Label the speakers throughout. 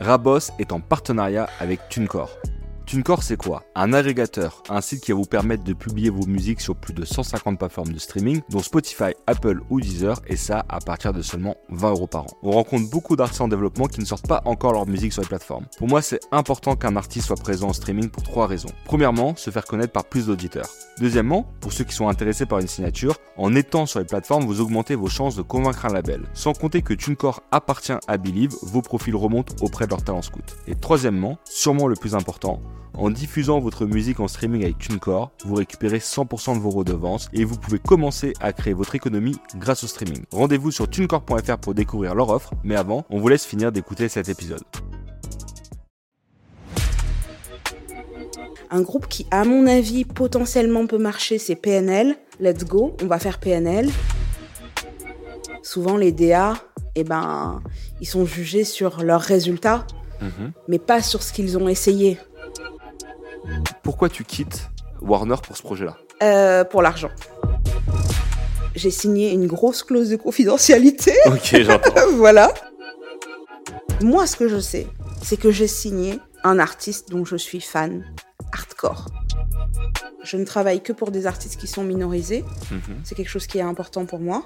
Speaker 1: Rabos est en partenariat avec TuneCore. TuneCore, c'est quoi? Un agrégateur, un site qui va vous permettre de publier vos musiques sur plus de 150 plateformes de streaming, dont Spotify, Apple ou Deezer, et ça à partir de seulement 20 euros par an. On rencontre beaucoup d'artistes en développement qui ne sortent pas encore leur musique sur les plateformes. Pour moi, c'est important qu'un artiste soit présent en streaming pour trois raisons. Premièrement, se faire connaître par plus d'auditeurs. Deuxièmement, pour ceux qui sont intéressés par une signature, en étant sur les plateformes, vous augmentez vos chances de convaincre un label. Sans compter que TuneCore appartient à Believe, vos profils remontent auprès de leur talent scout. Et troisièmement, sûrement le plus important, en diffusant votre musique en streaming avec TuneCore, vous récupérez 100% de vos redevances et vous pouvez commencer à créer votre économie grâce au streaming. Rendez-vous sur tunecore.fr pour découvrir leur offre, mais avant, on vous laisse finir d'écouter cet épisode.
Speaker 2: Un groupe qui, à mon avis, potentiellement peut marcher, c'est PNL. Let's go, on va faire PNL. Souvent, les DA, eh ben, ils sont jugés sur leurs résultats, mais pas sur ce qu'ils ont essayé.
Speaker 1: Pourquoi tu quittes Warner pour ce projet-là
Speaker 2: Euh, pour l'argent. J'ai signé une grosse clause de confidentialité.
Speaker 1: Ok, j'entends.
Speaker 2: voilà. Moi, ce que je sais, c'est que j'ai signé un artiste dont je suis fan hardcore. Je ne travaille que pour des artistes qui sont minorisés.
Speaker 1: Mhm.
Speaker 2: C'est quelque chose qui est important pour moi.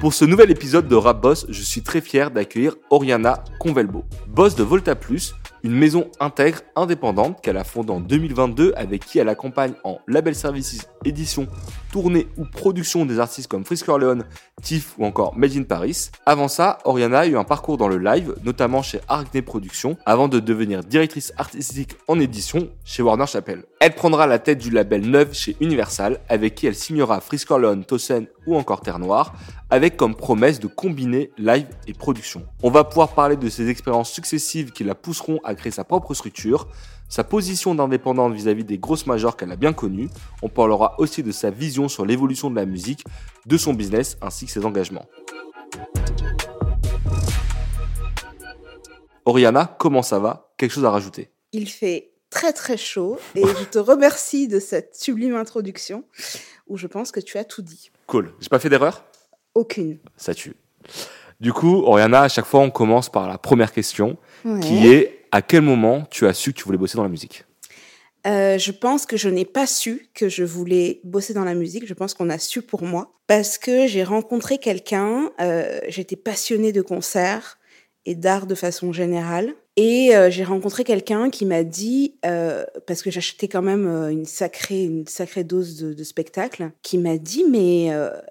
Speaker 1: Pour ce nouvel épisode de Rap Boss, je suis très fier d'accueillir Oriana Convelbo, boss de Volta Plus, une maison intègre indépendante qu'elle a fondée en 2022 avec qui elle accompagne en label services, édition, tournée ou production des artistes comme Frisk Orleans, Tiff ou encore Made in Paris. Avant ça, Oriana a eu un parcours dans le live, notamment chez Arkney Productions, avant de devenir directrice artistique en édition chez Warner Chappell. Elle prendra la tête du label Neuve chez Universal, avec qui elle signera Frisk Orleans, Tosen ou encore Terre Noire, avec comme promesse de combiner live et production. On va pouvoir parler de ses expériences successives qui la pousseront à créer sa propre structure, sa position d'indépendante vis-à-vis des grosses majors qu'elle a bien connues. On parlera aussi de sa vision sur l'évolution de la musique, de son business ainsi que ses engagements. Oriana, comment ça va? Quelque chose à rajouter?
Speaker 2: Il fait très très chaud et je te remercie de cette sublime introduction où je pense que tu as tout dit.
Speaker 1: Cool. J'ai pas fait d'erreur?
Speaker 2: Aucune.
Speaker 1: Ça tue. Du coup, Oriana, à chaque fois, on commence par la première question, qui est à quel moment tu as su que tu voulais bosser dans la musique
Speaker 2: Euh, je pense que je n'ai pas su que je voulais bosser dans la musique. Je pense qu'on a su pour moi parce que j'ai rencontré quelqu'un. euh, J'étais passionnée de concerts et d'art de façon générale. Et euh, j'ai rencontré quelqu'un qui m'a dit, euh, parce que j'achetais quand même euh, une sacrée, une sacrée dose de, de spectacle, qui m'a dit, mais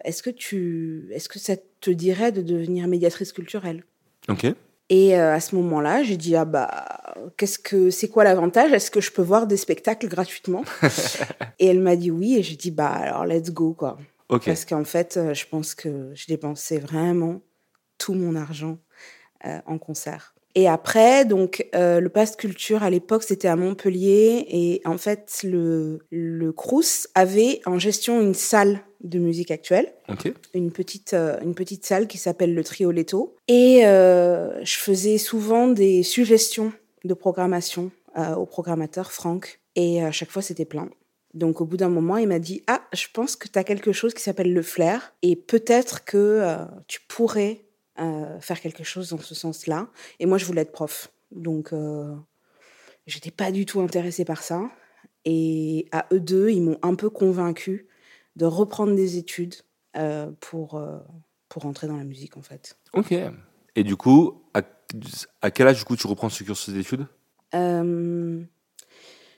Speaker 2: est-ce que tu, est-ce que ça te dirait de devenir médiatrice culturelle?
Speaker 1: Ok.
Speaker 2: Et euh, à ce moment-là, j'ai dit ah bah qu'est-ce que c'est quoi l'avantage? Est-ce que je peux voir des spectacles gratuitement? Et elle m'a dit oui et j'ai dit bah alors let's go quoi. Parce qu'en fait, euh, je pense que je dépensais vraiment tout mon argent euh, en concert. Et après, donc euh, le Pass Culture à l'époque c'était à Montpellier et en fait le le Crous avait en gestion une salle de musique actuelle une petite, euh, une petite salle qui s'appelle le Trioletto. Et euh, je faisais souvent des suggestions de programmation euh, au programmateur Franck. Et à chaque fois, c'était plein. Donc au bout d'un moment, il m'a dit, ah, je pense que tu as quelque chose qui s'appelle le flair. Et peut-être que tu pourrais faire quelque chose dans ce sens-là. Et moi, je voulais être prof. Donc, j'étais pas du tout intéressée par ça. Et à eux deux, ils m'ont un peu convaincue de reprendre des études euh, pour, euh, pour rentrer dans la musique, en fait.
Speaker 1: Ok. Et du coup, à, à quel âge du coup tu reprends ce cursus d'études?
Speaker 2: Euh,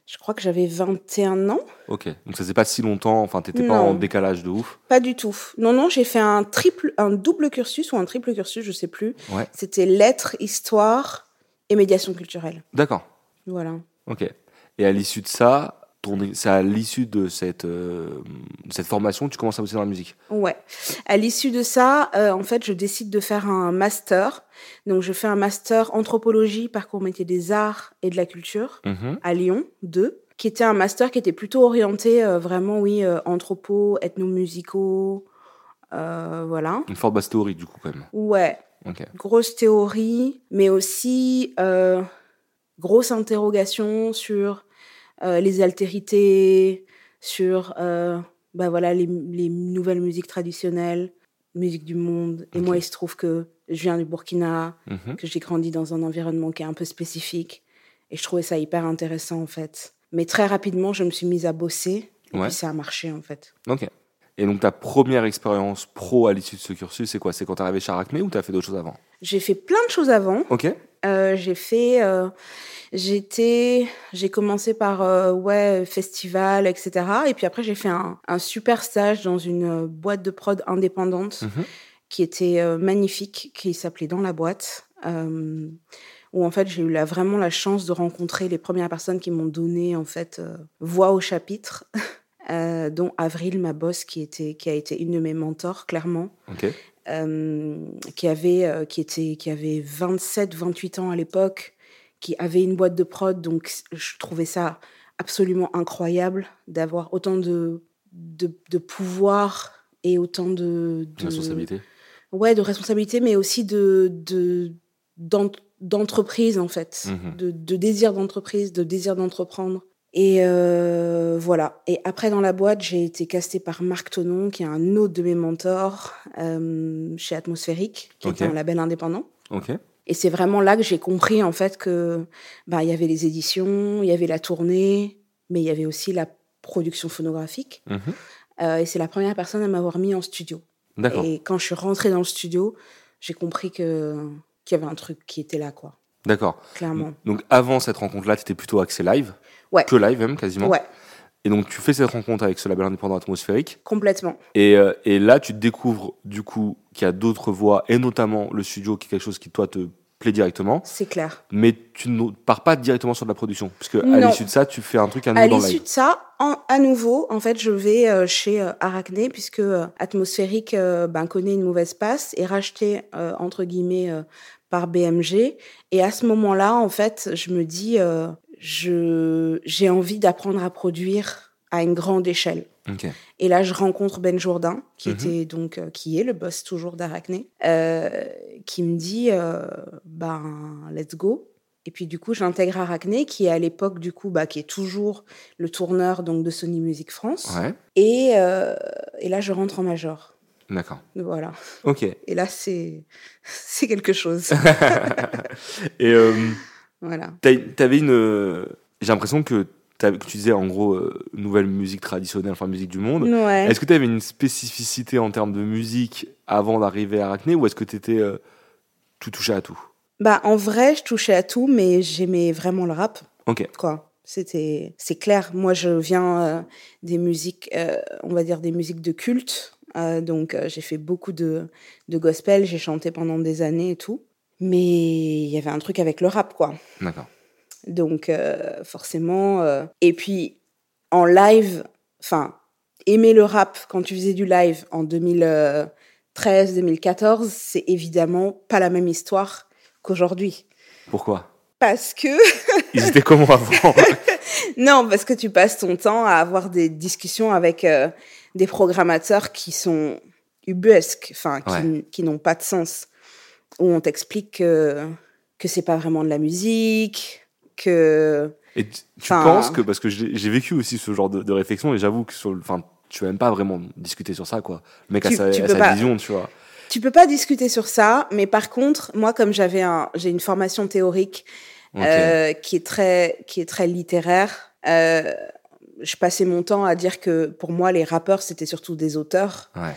Speaker 2: je crois que j'avais 21 ans.
Speaker 1: Ok. Donc ça faisait pas si longtemps. Enfin, t'étais pas en décalage de ouf?
Speaker 2: Pas du tout. Non, non, j'ai fait un triple, un double cursus ou un triple cursus, je sais plus.
Speaker 1: Ouais.
Speaker 2: C'était lettres, histoire et médiation culturelle.
Speaker 1: D'accord.
Speaker 2: Voilà.
Speaker 1: Ok. Et à l'issue de ça, c'est à l'issue de cette, euh, cette formation, tu commences à bosser dans la musique.
Speaker 2: Ouais. À l'issue de ça, euh, en fait, je décide de faire un master. Donc, je fais un master anthropologie, parcours métier des arts et de la culture
Speaker 1: Mhm.
Speaker 2: à Lyon 2, qui était un master qui était plutôt orienté euh, vraiment, oui, euh, anthropo, ethnomusicaux, voilà.
Speaker 1: Une forte base théorique du coup quand même.
Speaker 2: Ouais,
Speaker 1: Ok.
Speaker 2: grosse théorie, mais aussi grosse interrogation sur euh, les altérités, sur euh, bah voilà, les, les nouvelles musiques traditionnelles, musique du monde. Et moi, il se trouve que je viens du Burkina,
Speaker 1: Mhm.
Speaker 2: que j'ai grandi dans un environnement qui est un peu spécifique. Et je trouvais ça hyper intéressant, en fait. Mais très rapidement, je me suis mise à bosser. Et
Speaker 1: Ouais.
Speaker 2: puis ça a marché, en fait.
Speaker 1: Ok. Et donc ta première expérience pro à l'issue de ce cursus, c'est quoi? C'est quand t'es arrivé chez Arachné ou t'as fait d'autres choses avant?
Speaker 2: J'ai fait plein de choses avant.
Speaker 1: Ok.
Speaker 2: Euh, j'ai fait, euh, j'étais, j'ai commencé par euh, ouais festival, etc. Et puis après j'ai fait un, un super stage dans une euh, boîte de prod indépendante
Speaker 1: Mhm.
Speaker 2: qui était euh, magnifique, qui s'appelait Dans la boîte, où en fait j'ai eu la, vraiment la chance de rencontrer les premières personnes qui m'ont donné en fait voix au chapitre, euh, dont Avril, ma boss, qui était, qui a été une de mes mentors clairement. Euh, qui avait euh, qui était qui avait 27 28 ans à l'époque qui avait une boîte de prod. Donc je trouvais ça absolument incroyable d'avoir autant de, de de pouvoir et autant de, de
Speaker 1: Responsabilité.
Speaker 2: ouais de responsabilité mais aussi de de d'en- d'entreprise en fait. De, de désir d'entreprise de désir d'entreprendre et euh, voilà. Et après, dans la boîte, j'ai été castée par Marc Tonon, qui est un autre de mes mentors euh, chez Atmosphérique, qui
Speaker 1: Ok.
Speaker 2: est un label indépendant.
Speaker 1: Ok.
Speaker 2: Et c'est vraiment là que j'ai compris, en fait, que bah, il y avait les éditions, il y avait la tournée, mais il y avait aussi la production phonographique.
Speaker 1: Mhm.
Speaker 2: Euh, et c'est la première personne à m'avoir mis en studio.
Speaker 1: D'accord.
Speaker 2: Et quand je suis rentrée dans le studio, j'ai compris que qu'il y avait un truc qui était là, quoi.
Speaker 1: D'accord.
Speaker 2: Clairement.
Speaker 1: Donc avant cette rencontre-là, t'étais plutôt axé live?
Speaker 2: Ouais.
Speaker 1: Que live même quasiment.
Speaker 2: Ouais,
Speaker 1: Et donc tu fais cette rencontre avec ce label indépendant atmosphérique.
Speaker 2: complètement.
Speaker 1: Et, euh, et là, tu découvres du coup qu'il y a d'autres voies, et notamment le studio, qui est quelque chose qui toi te plaît directement.
Speaker 2: C'est clair.
Speaker 1: Mais tu ne pars pas directement sur de la production. Parce que à l'issue de ça, tu fais un truc à
Speaker 2: À
Speaker 1: nouveau le
Speaker 2: l'issue de ça, en- à nouveau, en fait, je vais euh, chez euh, Arachné, puisque euh, Atmosphérique ben, connaît une mauvaise passe, est racheté, entre guillemets, par BMG. Et à ce moment-là, en fait, je me dis, euh, j'ai envie d'apprendre à produire à une grande échelle. Et là, je rencontre Ben Jourdain, qui
Speaker 1: Mhm.
Speaker 2: était donc, euh, qui est le boss toujours d'Arachné, euh, qui me dit, euh, ben, let's go. Et puis du coup, j'intègre Arachné, qui est à l'époque du coup, bah, qui est toujours le tourneur donc de Sony Music France.
Speaker 1: Ouais.
Speaker 2: Et, et là, je rentre en major.
Speaker 1: D'accord.
Speaker 2: Voilà.
Speaker 1: Ok.
Speaker 2: Et là, c'est c'est quelque chose.
Speaker 1: Et
Speaker 2: voilà.
Speaker 1: t'avais une. euh, J'ai l'impression que, tu disais en gros euh, nouvelle musique traditionnelle, enfin musique du monde.
Speaker 2: Ouais.
Speaker 1: Est-ce que tu avais une spécificité en termes de musique avant d'arriver à Arachné ou est-ce que tu étais tout touché à tout?
Speaker 2: Bah, en vrai, je touchais à tout, mais j'aimais vraiment le rap.
Speaker 1: Ok.
Speaker 2: quoi. C'était, c'est clair. Moi, je viens euh, des musiques, euh, on va dire des musiques de culte. Euh, donc, euh, j'ai fait beaucoup de, de gospel. J'ai chanté pendant des années et tout. Mais il y avait un truc avec le rap, quoi.
Speaker 1: D'accord.
Speaker 2: Donc, euh, forcément. euh, Et puis, en live, enfin, aimer le rap quand tu faisais du live en 2013, 2014, c'est évidemment pas la même histoire qu'aujourd'hui.
Speaker 1: Pourquoi?
Speaker 2: Parce que
Speaker 1: Ils étaient comment avant?
Speaker 2: Non, parce que tu passes ton temps à avoir des discussions avec euh, des programmateurs qui sont ubuesques, enfin, qui,
Speaker 1: Ouais.
Speaker 2: n- qui n'ont pas de sens. Où on t'explique que, que c'est pas vraiment de la musique, que.
Speaker 1: Et tu, penses que, parce que j'ai vécu aussi ce genre de, de réflexion et j'avoue que sur tu vas même pas vraiment discuter sur ça, quoi. Le mec a
Speaker 2: Tu-
Speaker 1: sa,
Speaker 2: tu
Speaker 1: a sa
Speaker 2: pas.
Speaker 1: vision, tu vois.
Speaker 2: Tu peux pas discuter sur ça, mais par contre, moi, comme j'avais un, j'ai une formation théorique euh, qui est très, qui est très littéraire, euh, je passais mon temps à dire que pour moi, les rappeurs, c'était surtout des auteurs.
Speaker 1: Ouais.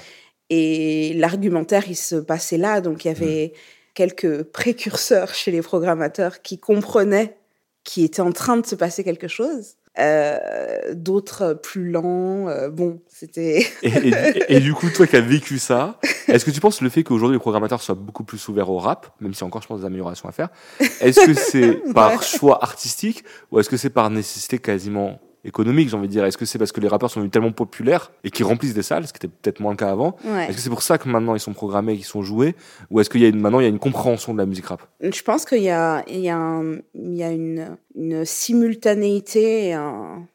Speaker 2: Et l'argumentaire, il se passait là. Donc, il y avait quelques précurseurs chez les programmateurs qui comprenaient qu'il était en train de se passer quelque chose. Euh, D'autres plus lents. euh, bon, c'était.
Speaker 1: Et, et du- et du coup, toi qui as vécu ça, est-ce que tu penses le fait qu'aujourd'hui les programmateurs soient beaucoup plus ouverts au rap, même si encore je pense des améliorations à faire, est-ce que c'est par choix artistique ou est-ce que c'est par nécessité quasiment économique, j'ai envie de dire Est-ce que c'est parce que les rappeurs sont devenus tellement populaires et qui remplissent des salles, ce qui était peut-être moins le cas avant
Speaker 2: Ouais.
Speaker 1: Est-ce que c'est pour ça que maintenant ils sont programmés, qu'ils sont joués Ou est-ce qu'il y a une, maintenant il y a une compréhension de la musique rap?
Speaker 2: Je pense qu'il y a, il y a, un- il y a une, une simultanéité et un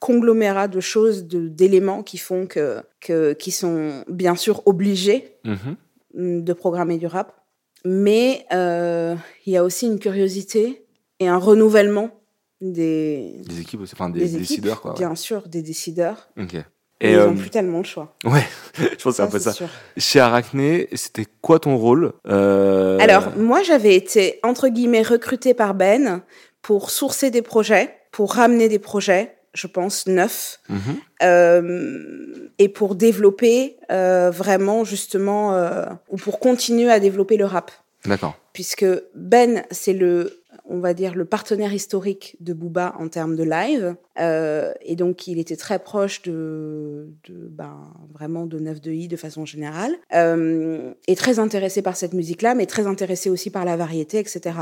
Speaker 2: conglomérat de choses, d'éléments qui font que, que, qui sont bien sûr obligés
Speaker 1: Mhm.
Speaker 2: de programmer du rap. Mais euh, il y a aussi une curiosité et un renouvellement des,
Speaker 1: Des équipes enfin des,
Speaker 2: des
Speaker 1: des
Speaker 2: équipes,
Speaker 1: décideurs quoi. ouais.
Speaker 2: bien sûr, des décideurs.
Speaker 1: Ok.
Speaker 2: Et ils n'ont plus tellement le choix.
Speaker 1: Ouais, je pense que c'est un peu ça. Chez Arachné, c'était quoi ton rôle
Speaker 2: Alors, moi, j'avais été, entre guillemets, recrutée par Ben pour sourcer des projets, pour ramener des projets, je pense, neufs, mhm. euh, et pour développer euh, vraiment, justement, euh, ou pour continuer à développer le rap.
Speaker 1: D'accord.
Speaker 2: Puisque Ben, c'est le, on va dire, le partenaire historique de Booba en termes de live. et donc, il était très proche de, de ben, vraiment de 9 de I de façon générale. et très intéressé par cette musique-là, mais très intéressé aussi par la variété, etc.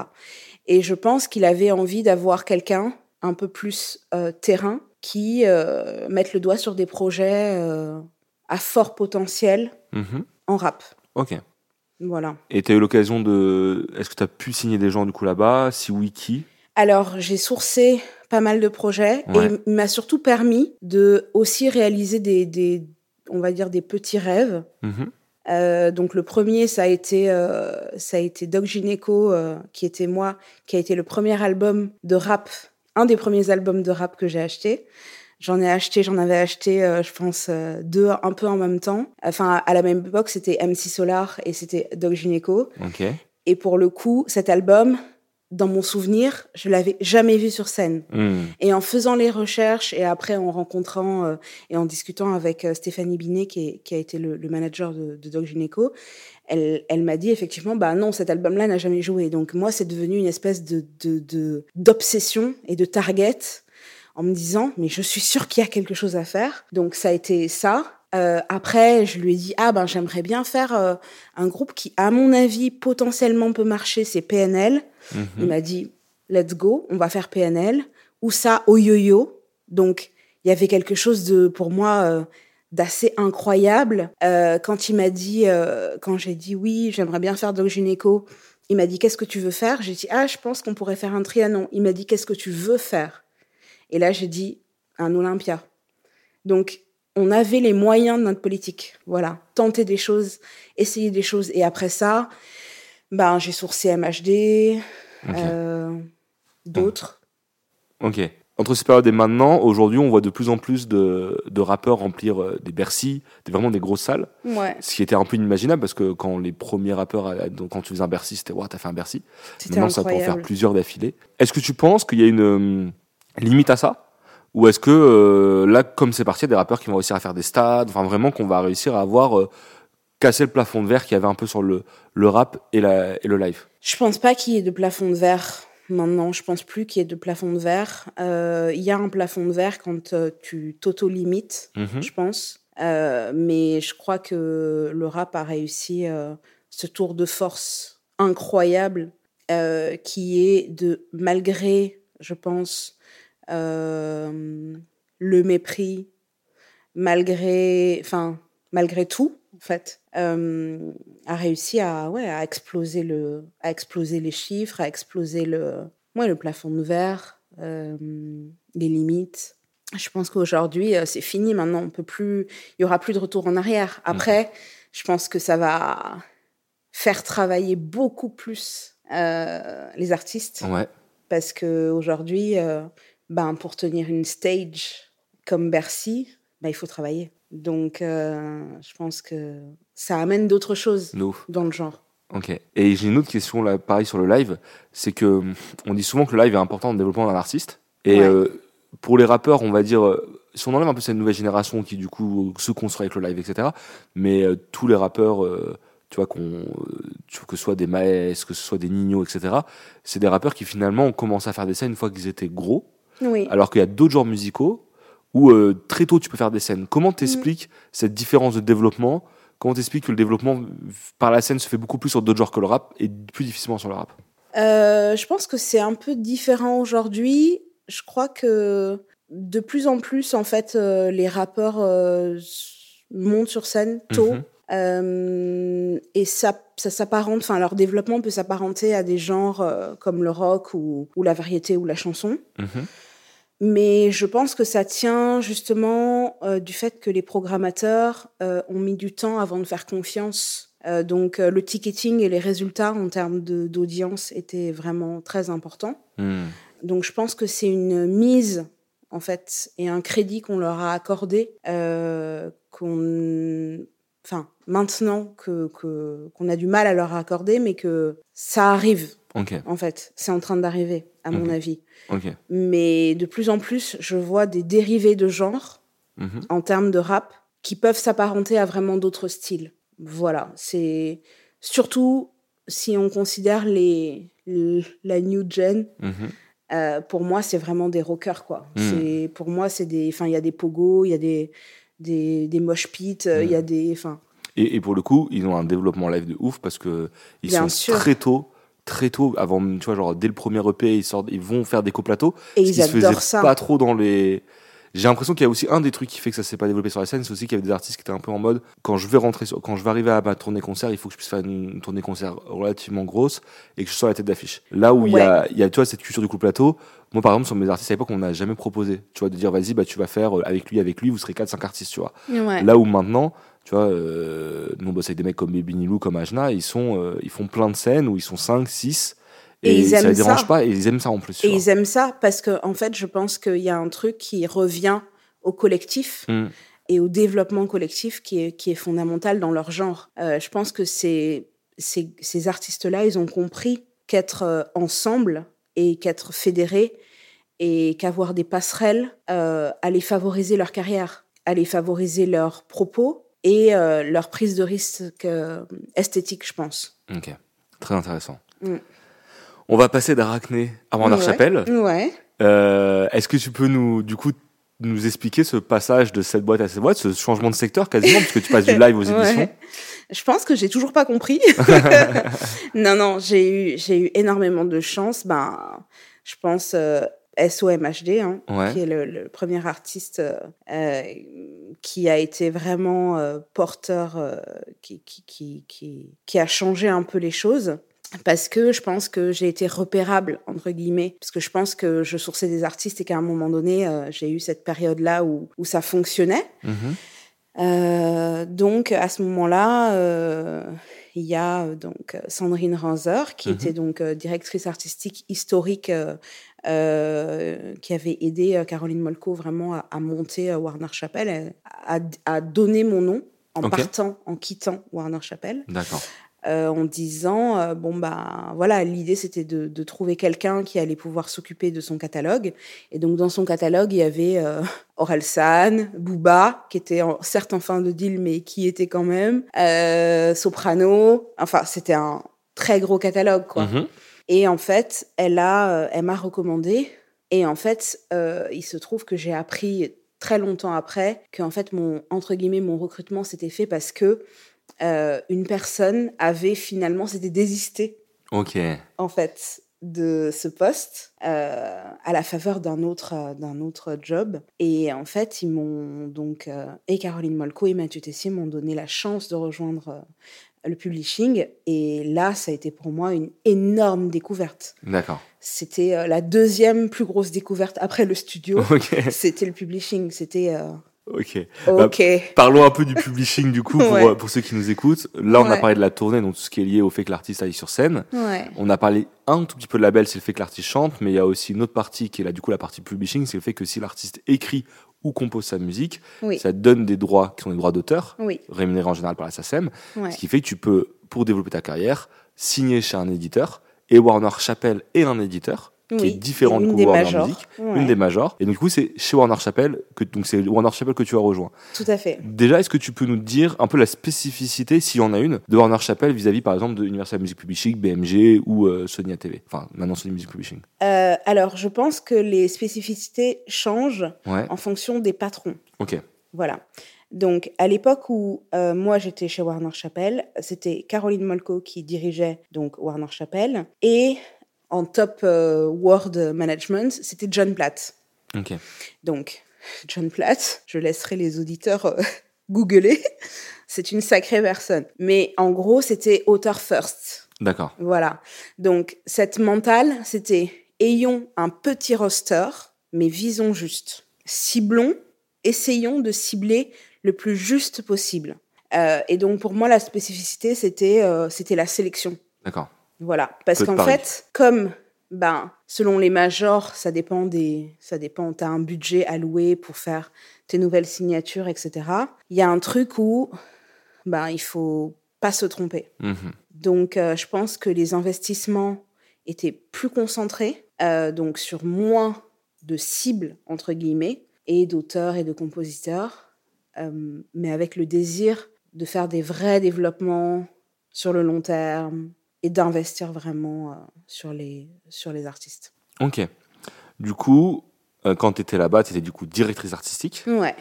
Speaker 2: Et je pense qu'il avait envie d'avoir quelqu'un un peu plus euh, terrain qui euh, mette le doigt sur des projets euh, à fort potentiel mhm. en rap.
Speaker 1: Ok.
Speaker 2: Voilà.
Speaker 1: Et tu as eu l'occasion de. Est-ce que tu as pu signer des gens du coup là-bas? Si oui, qui?
Speaker 2: Alors, j'ai sourcé pas mal de projets et il m'a surtout permis de aussi réaliser des, des, on va dire, des petits rêves. Mhm. Euh, donc le premier, ça a été, euh, ça a été Doc Gineco, euh, qui était moi, qui a été le premier album de rap, un des premiers albums de rap que j'ai acheté. J'en ai acheté, j'en avais acheté, je pense, deux un peu en même temps. Enfin, à la même époque, c'était MC Solar et c'était Doc Gineco. Et pour le coup, cet album, dans mon souvenir, je l'avais jamais vu sur scène. Hmm. Et en faisant les recherches et après en rencontrant euh, et en discutant avec euh, Stéphanie Binet, qui, qui, a été le, manager de, de Doc Gineco, elle, elle m'a dit effectivement, bah non, cet album-là n'a jamais joué. Donc moi, c'est devenu une espèce de d'obsession et de target en me disant, mais je suis sûre qu'il y a quelque chose à faire. Donc ça a été ça. Euh, après, je lui ai dit ah ben j'aimerais bien faire euh, un groupe qui, à mon avis, potentiellement peut marcher, c'est PNL. Il mhm. m'a dit let's go, on va faire PNL ou ça au yo-yo. Donc il y avait quelque chose de pour moi euh, d'assez incroyable quand il m'a dit quand j'ai dit oui j'aimerais bien faire Doc Gynéco. Il m'a dit qu'est-ce que tu veux faire? J'ai dit ah je pense qu'on pourrait faire un trianon. Il m'a dit qu'est-ce que tu veux faire? Et là j'ai dit un Olympia. Donc on avait les moyens de notre politique. Voilà, tenter des choses, essayer des choses. Et après ça, ben, j'ai sourcé MHD, euh, d'autres.
Speaker 1: Ok. Entre ces périodes et maintenant, aujourd'hui, on voit de plus en plus de, rappeurs remplir euh, des Bercy, des, vraiment des grosses salles.
Speaker 2: Ouais.
Speaker 1: Ce qui était un peu inimaginable parce que quand les premiers rappeurs, euh, quand tu faisais un Bercy, c'était ouais, t'as fait un Bercy. Maintenant, ça peut en faire plusieurs d'affilée. Est-ce que tu penses qu'il y a une limite à ça ou est-ce que euh, là, comme c'est parti, il y a des rappeurs qui vont réussir à faire des stades, enfin vraiment qu'on va réussir à avoir euh, cassé le plafond de verre qu'il y avait un peu sur le, le rap et, la, et le live?
Speaker 2: Je pense pas qu'il y ait de plafond de verre maintenant. Je pense plus qu'il y ait de plafond de verre. Euh, il y a un plafond de verre quand tu t'auto-limites, mhm. je pense. mais je crois que le rap a réussi ce tour de force incroyable qui est de, malgré, je pense, euh, le mépris, malgré, enfin, malgré tout, en fait, euh, a réussi à, ouais, à exploser le, à exploser les chiffres, à exploser le, ouais, le plafond de verre, euh, les limites. Je pense qu'aujourd'hui, c'est fini. Maintenant, on peut plus, il y aura plus de retour en arrière. Après, je pense que ça va faire travailler beaucoup plus les artistes.
Speaker 1: Ouais.
Speaker 2: Parce que aujourd'hui, ben, pour tenir une stage comme Bercy, ben, il faut travailler. Donc, euh, je pense que ça amène d'autres choses dans le genre.
Speaker 1: Ok. Et j'ai une autre question là, pareil sur le live, c'est que on dit souvent que le live est important dans le développement d'un artiste. Et euh, pour les rappeurs, on va dire, euh, si on enlève un peu cette nouvelle génération qui du coup se construit avec le live, etc. Mais tous les rappeurs, tu vois, qu'on, que ce soit des Maes, que ce soit des Nino, etc. C'est des rappeurs qui finalement ont commencé à faire des scènes une fois qu'ils étaient gros alors qu'il y a d'autres genres musicaux où euh, très tôt tu peux faire des scènes. Comment t'expliques cette différence de développement? Comment t'expliques que le développement par la scène se fait beaucoup plus sur d'autres genres que le rap et plus difficilement sur le rap?
Speaker 2: Euh, Je pense que c'est un peu différent aujourd'hui. Je crois que de plus en plus, en fait, euh, les rappeurs montent sur scène tôt. Mhm. et ça, ça s'apparente, enfin leur développement peut s'apparenter à des genres comme le rock ou, la variété ou la chanson. Mhm. Mais je pense que ça tient justement euh, du fait que les programmateurs euh, ont mis du temps avant de faire confiance. Euh, donc le ticketing et les résultats en termes d'audience étaient vraiment très importants. Hmm. Donc je pense que c'est une mise en fait, et un crédit qu'on leur a accordé, qu'on, enfin, maintenant que qu'on a du mal à leur accorder, mais que ça arrive. En fait, c'est en train d'arriver, à mon avis. Mais de plus en plus, je vois des dérivés de genre mhm. en termes de rap qui peuvent s'apparenter à vraiment d'autres styles. Voilà, c'est surtout si on considère les, la new gen. Mhm. Euh, pour moi, c'est vraiment des rockers, quoi. Hmm. C'est pour moi, c'est des, enfin, il y a des pogos, il y a des des, des mosh pits, euh, il y a hmm. des, enfin.
Speaker 1: Et, et, pour le coup, ils ont un développement live de ouf parce que ils sont très tôt, très tôt, avant, tu vois, genre dès le premier EP, ils sortent, ils vont faire des coplateaux.
Speaker 2: Et ils adorent ça.
Speaker 1: Pas trop dans les j'ai l'impression qu'il y a aussi un des trucs qui fait que ça s'est pas développé sur la scène, c'est aussi qu'il y avait des artistes qui étaient un peu en mode quand je vais rentrer sur, quand je vais arriver à ma tournée concert, il faut que je puisse faire une tournée concert relativement grosse et que je sois à la tête d'affiche. Là où il y a, il y a, tu vois, cette culture du coup plateau. Moi, par exemple, sur mes artistes à l'époque, on n'a jamais proposé, tu vois, de dire vas-y, bah tu vas faire euh, avec lui, avec lui, vous serez 4-5 artistes, tu vois. Là où maintenant, tu vois, euh, nous on bosse avec des mecs comme Baby Nilou, comme Ajna, ils sont, euh, ils font plein de scènes où ils sont 5, 6 et, ils ça les dérange pas et ils aiment ça en plus.
Speaker 2: Et ils aiment ça parce que en fait, je pense qu'il y a un truc qui revient au collectif. Mm. et au développement collectif qui est, qui est fondamental dans leur genre. Euh, je pense que ces, ces, ces artistes-là, ils ont compris qu'être euh, ensemble et qu'être fédérés et qu'avoir des passerelles euh, allait favoriser leur carrière, allait favoriser leurs propos et euh, leur prise de risque esthétique, je pense.
Speaker 1: Ok, très intéressant. Mm. On va passer d'Arachné à Warner-Chapelle.
Speaker 2: Ouais.
Speaker 1: Est-ce que tu peux nous, du coup, nous expliquer ce passage de cette boîte à cette boîte, ce changement de secteur quasiment, parce que tu passes du live aux éditions
Speaker 2: Je pense que j'ai toujours pas compris. non, non, j'ai eu, j'ai eu énormément de chance. Ben, je pense euh, SOMHD, hein, qui est le, premier artiste euh, qui a été vraiment euh, porteur, euh, qui, qui, qui, qui, a changé un peu les choses parce que je pense que j'ai été repérable entre guillemets parce que je pense que je sourçais des artistes et qu'à un moment donné euh, j'ai eu cette période là où, où ça fonctionnait mhm. euh, donc à ce moment là euh, il y a donc Sandrine Ranzer qui mhm. était donc directrice artistique historique qui avait aidé Caroline Molko vraiment à, monter Warner Chappell à, à, donner mon nom en partant en quittant Warner Chappell.
Speaker 1: D'accord.
Speaker 2: Euh, en disant euh, bon bah voilà l'idée c'était de, de, trouver quelqu'un qui allait pouvoir s'occuper de son catalogue. Et donc dans son catalogue il y avait euh, Orelsan, Booba qui était en, certes en fin de deal mais qui était quand même euh, Soprano. Enfin c'était un très gros catalogue quoi. Mm-hmm. Et en fait elle a elle m'a recommandé et en fait il se trouve que j'ai appris très longtemps après que en fait mon entre guillemets mon recrutement s'était fait parce que euh, une personne avait finalement s'était désisté.
Speaker 1: Ok.
Speaker 2: En fait, de ce poste euh, à la faveur d'un autre euh, d'un autre job et en fait ils m'ont donc et Caroline Molko et Mathieu Tessier m'ont donné la chance de rejoindre le publishing et là ça a été pour moi une énorme découverte.
Speaker 1: D'accord.
Speaker 2: C'était la deuxième plus grosse découverte après le studio. C'était le publishing, c'était
Speaker 1: Ok. Bah, parlons un peu du publishing du coup pour, euh, pour ceux qui nous écoutent. Là, on a parlé de la tournée, donc tout ce qui est lié au fait que l'artiste aille sur scène. On a parlé un tout petit peu de label, c'est le fait que l'artiste chante, mais il y a aussi une autre partie qui est là du coup la partie publishing, c'est le fait que si l'artiste écrit ou compose sa musique, ça donne des droits qui sont des droits d'auteur, rémunérés en général par la SACEM, ce qui fait que tu peux, pour développer ta carrière, signer chez un éditeur et Warner Chappell est un éditeur qui est différente de Warner Music, une des majors. Et donc, du coup, c'est chez Warner Chappell que donc c'est Warner Chappell que tu as rejoint.
Speaker 2: Tout à fait.
Speaker 1: Déjà, est-ce que tu peux nous dire un peu la spécificité, s'il y en a une, de Warner Chappell vis-à-vis, par exemple, de Universal Music Publishing, BMG ou euh, Sony ATV Enfin, maintenant Sony Music Publishing.
Speaker 2: Euh, alors, je pense que les spécificités changent en fonction des patrons.
Speaker 1: Ok.
Speaker 2: Voilà. Donc, à l'époque où euh, moi j'étais chez Warner Chappell, c'était Caroline Molko qui dirigeait donc Warner Chappell et en top euh, Word Management, c'était John Platt. Donc, John Platt, je laisserai les auditeurs euh, googler. C'est une sacrée personne. Mais en gros, c'était auteur first.
Speaker 1: D'accord.
Speaker 2: Voilà. Donc, cette mentale, c'était ayons un petit roster, mais visons juste. Ciblons, essayons de cibler le plus juste possible. Euh, et donc, pour moi, la spécificité, c'était c'était la sélection.
Speaker 1: D'accord.
Speaker 2: Voilà, parce qu'en fait, comme ben, selon les majors, ça dépend des, ça dépend. T'as un budget alloué pour faire tes nouvelles signatures, etc. Il y a un truc où, ben, il faut pas se tromper.
Speaker 1: Mhm.
Speaker 2: Donc, euh, je pense que les investissements étaient plus concentrés, euh, donc sur moins de cibles entre guillemets et d'auteurs et de compositeurs, euh, mais avec le désir de faire des vrais développements sur le long terme et d'investir vraiment euh, sur les sur les artistes.
Speaker 1: Ok. Du coup, euh, quand tu étais là-bas, tu étais du coup directrice artistique.
Speaker 2: Ouais.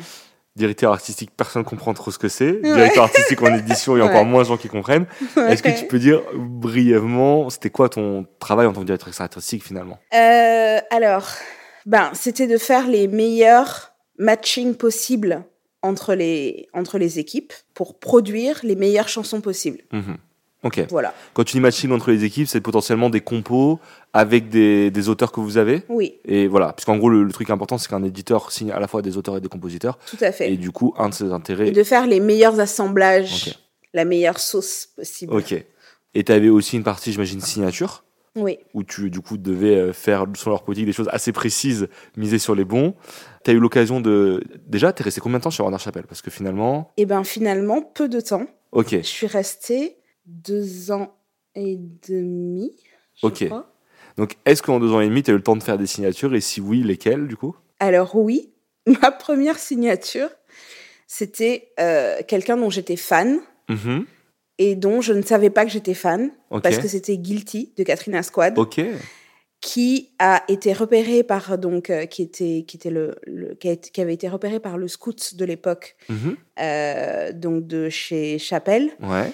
Speaker 1: Directeur artistique, personne ne comprend trop ce que c'est. Directeur artistique en édition, il y a encore
Speaker 2: Ouais.
Speaker 1: moins de gens qui comprennent. Est-ce que tu peux dire brièvement, c'était quoi ton travail en tant que directrice artistique finalement?
Speaker 2: Euh, alors, ben, c'était de faire les meilleurs matchings possibles entre les, entre les équipes pour produire les meilleures chansons possibles.
Speaker 1: Mhm. Ok.
Speaker 2: Voilà.
Speaker 1: Quand tu dis matching entre les équipes, c'est potentiellement des compos avec des, des auteurs que vous avez.
Speaker 2: Oui,
Speaker 1: Et voilà, puisqu'en gros, le, le truc important, c'est qu'un éditeur signe à la fois des auteurs et des compositeurs.
Speaker 2: tout à fait.
Speaker 1: Et du coup, un de ses intérêts.
Speaker 2: Et de faire les meilleurs assemblages, la meilleure sauce possible.
Speaker 1: Ok. Et tu avais aussi une partie, j'imagine, signature,
Speaker 2: Oui.
Speaker 1: où tu, du coup, devais euh, faire sur leur politique des choses assez précises, miser sur les bons. Tu as eu l'occasion de. Déjà, tu es resté combien de temps chez Warner Chappell Parce que finalement.
Speaker 2: Et ben finalement, peu de temps.
Speaker 1: Ok.
Speaker 2: Je suis restée deux ans et demi. je
Speaker 1: Ok.
Speaker 2: crois.
Speaker 1: Donc, est-ce qu'en deux ans et demi, tu as eu le temps de faire des signatures Et si oui, lesquelles, du coup?
Speaker 2: Alors oui, ma première signature, c'était euh, quelqu'un dont j'étais fan
Speaker 1: Mhm.
Speaker 2: et dont je ne savais pas que j'étais fan parce que c'était Guilty de Katrina Squad
Speaker 1: Ok.
Speaker 2: qui a été repéré par donc euh, qui était qui était le, le- qui, a été- qui avait été repéré par le scout de l'époque
Speaker 1: Mhm.
Speaker 2: euh, donc de chez Chapelle
Speaker 1: Ouais.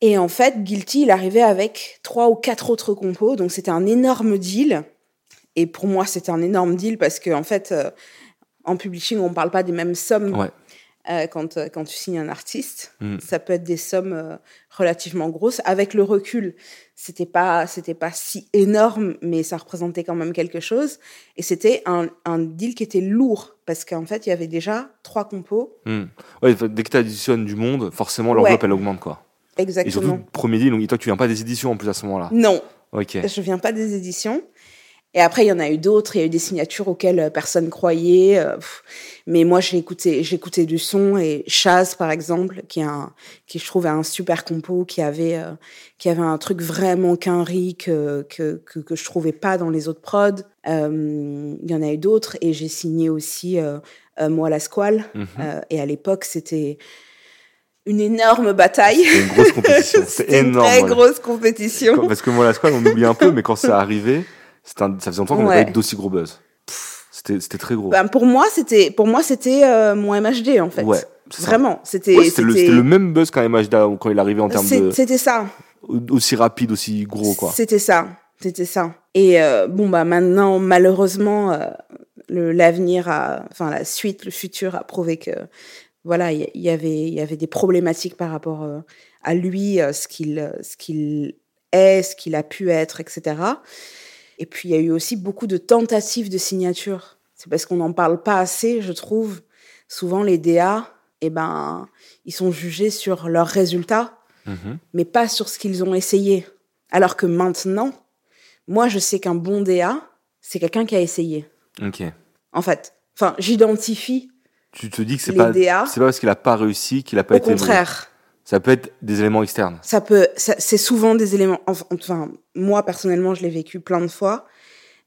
Speaker 2: Et en fait Guilty il arrivait avec trois ou quatre autres compos donc c'était un énorme deal et pour moi c'était un énorme deal parce que en fait euh, en publishing on parle pas des mêmes sommes
Speaker 1: Ouais.
Speaker 2: euh, quand euh, quand tu signes un artiste
Speaker 1: Mm.
Speaker 2: ça peut être des sommes euh, relativement grosses avec le recul c'était pas c'était pas si énorme mais ça représentait quand même quelque chose et c'était un, un deal qui était lourd parce qu'en fait il y avait déjà trois compos.
Speaker 1: Ouais, enfin, dès que tu additionnes du monde, forcément, l'enveloppe,
Speaker 2: Ouais.
Speaker 1: elle augmente, quoi. Et surtout,
Speaker 2: exactement.
Speaker 1: premier deal, donc toi, tu viens pas des éditions en plus à ce moment-là.
Speaker 2: non.
Speaker 1: Ok.
Speaker 2: je viens pas des éditions. Et après il y en a eu d'autres il y a eu des signatures auxquelles euh, personne croyait euh, mais moi j'ai écouté j'écoutais du son. Et Chaz par exemple qui est un qui je trouve un super compo qui avait euh, qui avait un truc vraiment quinri que que, que que je trouvais pas dans les autres prods Euh, il y en a eu d'autres. Et j'ai signé aussi moi la squale.
Speaker 1: Mhm.
Speaker 2: Euh, et à l'époque c'était une énorme bataille
Speaker 1: C'était une grosse compétition. C'était
Speaker 2: c'était une
Speaker 1: énorme.
Speaker 2: très grosse compétition
Speaker 1: Parce que moi, la squad, on oublie un peu, mais quand c'est arrivé, c'était un- ça faisait longtemps qu'on n'avait
Speaker 2: Ouais.
Speaker 1: pas eu d'aussi gros buzz. C'était c'était très gros.
Speaker 2: Ben, pour moi, c'était pour moi c'était euh, mon MHD en fait.
Speaker 1: Ouais, c'est.
Speaker 2: Vraiment, c'était
Speaker 1: Ouais, c'était le, même buzz qu'un MHD quand il arrivait en termes
Speaker 2: c'est-
Speaker 1: de.
Speaker 2: c'était ça.
Speaker 1: aussi rapide, aussi gros, quoi.
Speaker 2: C'était ça. C'était ça. Et euh, bon bah maintenant malheureusement euh, l'avenir a enfin la suite le futur a prouvé que voilà, il y, avait il y avait des problématiques par rapport euh, à lui, euh, ce qu'il euh, ce qu'il est, ce qu'il a pu être, etc. Et puis il y a eu aussi beaucoup de tentatives de signature. C'est parce qu'on n'en parle pas assez, je trouve. Souvent les DA, eh ben, ils sont jugés sur leurs résultats,
Speaker 1: Mhm.
Speaker 2: mais pas sur ce qu'ils ont essayé. Alors que maintenant, moi, je sais qu'un bon DA, c'est quelqu'un qui a essayé.
Speaker 1: Ok.
Speaker 2: En fait, enfin, j'identifie
Speaker 1: Tu te dis que c'est pas, pas parce qu'il a pas réussi qu'il a pas
Speaker 2: Au
Speaker 1: été. bon.
Speaker 2: contraire,
Speaker 1: Ça peut être des éléments externes.
Speaker 2: ça peut, c'est souvent des éléments. Enfin, moi personnellement, je l'ai vécu plein de fois,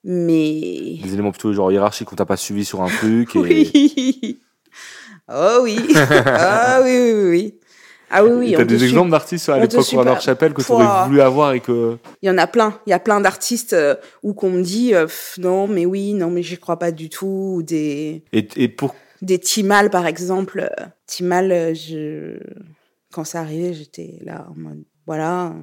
Speaker 2: mais
Speaker 1: Des éléments plutôt genre hiérarchiques où t'as pas suivi sur un truc. Et...
Speaker 2: oui. Oh oui. Ah oui, oui, oui, oui. Ah oui, oui.
Speaker 1: T'as des exemples d'artistes à l'époque Warner
Speaker 2: pas.
Speaker 1: Chapelle que tu aurais voulu avoir et que.
Speaker 2: Il y en a plein. Il y a plein d'artistes euh, où qu'on me dit euh, non, mais oui, non, mais j'y crois pas du tout. Ou des,
Speaker 1: Et, et pour.
Speaker 2: Des Timal, par exemple. Timal, euh, je... quand ça arrivait, j'étais là en mode voilà,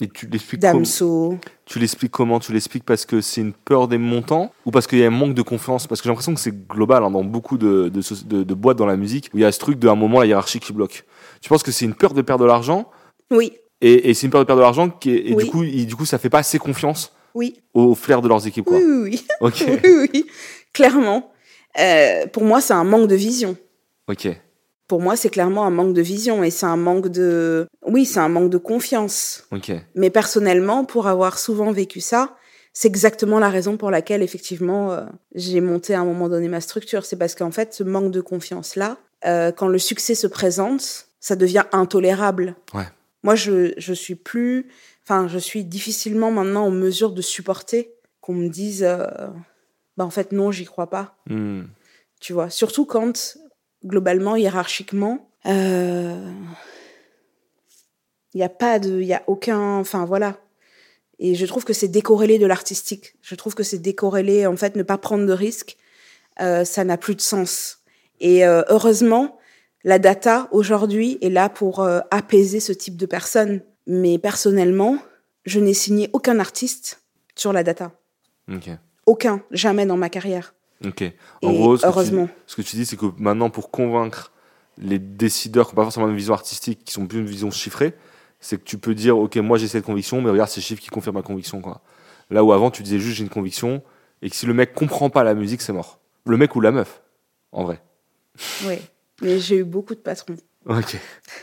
Speaker 1: Et tu l'expliques
Speaker 2: Damso.
Speaker 1: Tu l'expliques comment? Tu l'expliques parce que c'est une peur des montants ou parce qu'il y a un manque de confiance? Parce que j'ai l'impression que c'est global hein, dans beaucoup de, de, de- de boîtes dans la musique où il y a ce truc d'un moment la hiérarchie qui bloque. Tu penses que c'est une peur de perdre de l'argent?
Speaker 2: Oui,
Speaker 1: et, et c'est une peur de perdre de l'argent qui est- et
Speaker 2: Oui.
Speaker 1: du coup il- du coup ça fait pas assez confiance
Speaker 2: oui,
Speaker 1: au flair de leurs équipes quoi.
Speaker 2: oui, oui, oui, oui, clairement. Euh, pour moi, c'est un manque de vision.
Speaker 1: Ok.
Speaker 2: Pour moi, c'est clairement un manque de vision et c'est un manque de, oui, c'est un manque de confiance.
Speaker 1: Ok.
Speaker 2: Mais personnellement, pour avoir souvent vécu ça, c'est exactement la raison pour laquelle, effectivement, euh, j'ai monté à un moment donné ma structure. C'est parce qu'en fait, ce manque de confiance-là, euh, quand le succès se présente, ça devient intolérable.
Speaker 1: Ouais.
Speaker 2: Moi, je, je suis plus. Enfin, je suis difficilement maintenant en mesure de supporter qu'on me dise. Euh, bah, en fait, non, j'y crois pas.
Speaker 1: Hmm.
Speaker 2: Tu vois. Surtout quand, globalement, hiérarchiquement, euh, il n'y a pas de. Il y a aucun. Enfin, voilà. Et je trouve que c'est décorrélé de l'artistique. Je trouve que c'est décorrélé, en fait, ne pas prendre de risques, euh, ça n'a plus de sens. Et euh, heureusement, la data, aujourd'hui, est là pour euh, apaiser ce type de personnes. Mais personnellement, je n'ai signé aucun artiste sur la data.
Speaker 1: Ok.
Speaker 2: Aucun, jamais dans ma carrière.
Speaker 1: Ok. En
Speaker 2: Et
Speaker 1: gros, ce que, tu,
Speaker 2: heureusement.
Speaker 1: ce que tu dis, c'est que maintenant, pour convaincre les décideurs qui n'ont pas forcément une vision artistique, qui sont plus une vision chiffrée, c'est que tu peux dire, ok, moi j'ai cette conviction, mais regarde ces chiffres qui confirment ma conviction, quoi. Là où avant, tu disais juste j'ai une conviction, et que si le mec comprend pas la musique, c'est mort. Le mec ou la meuf, en vrai.
Speaker 2: Oui. Mais j'ai eu beaucoup de patrons.
Speaker 1: Ok.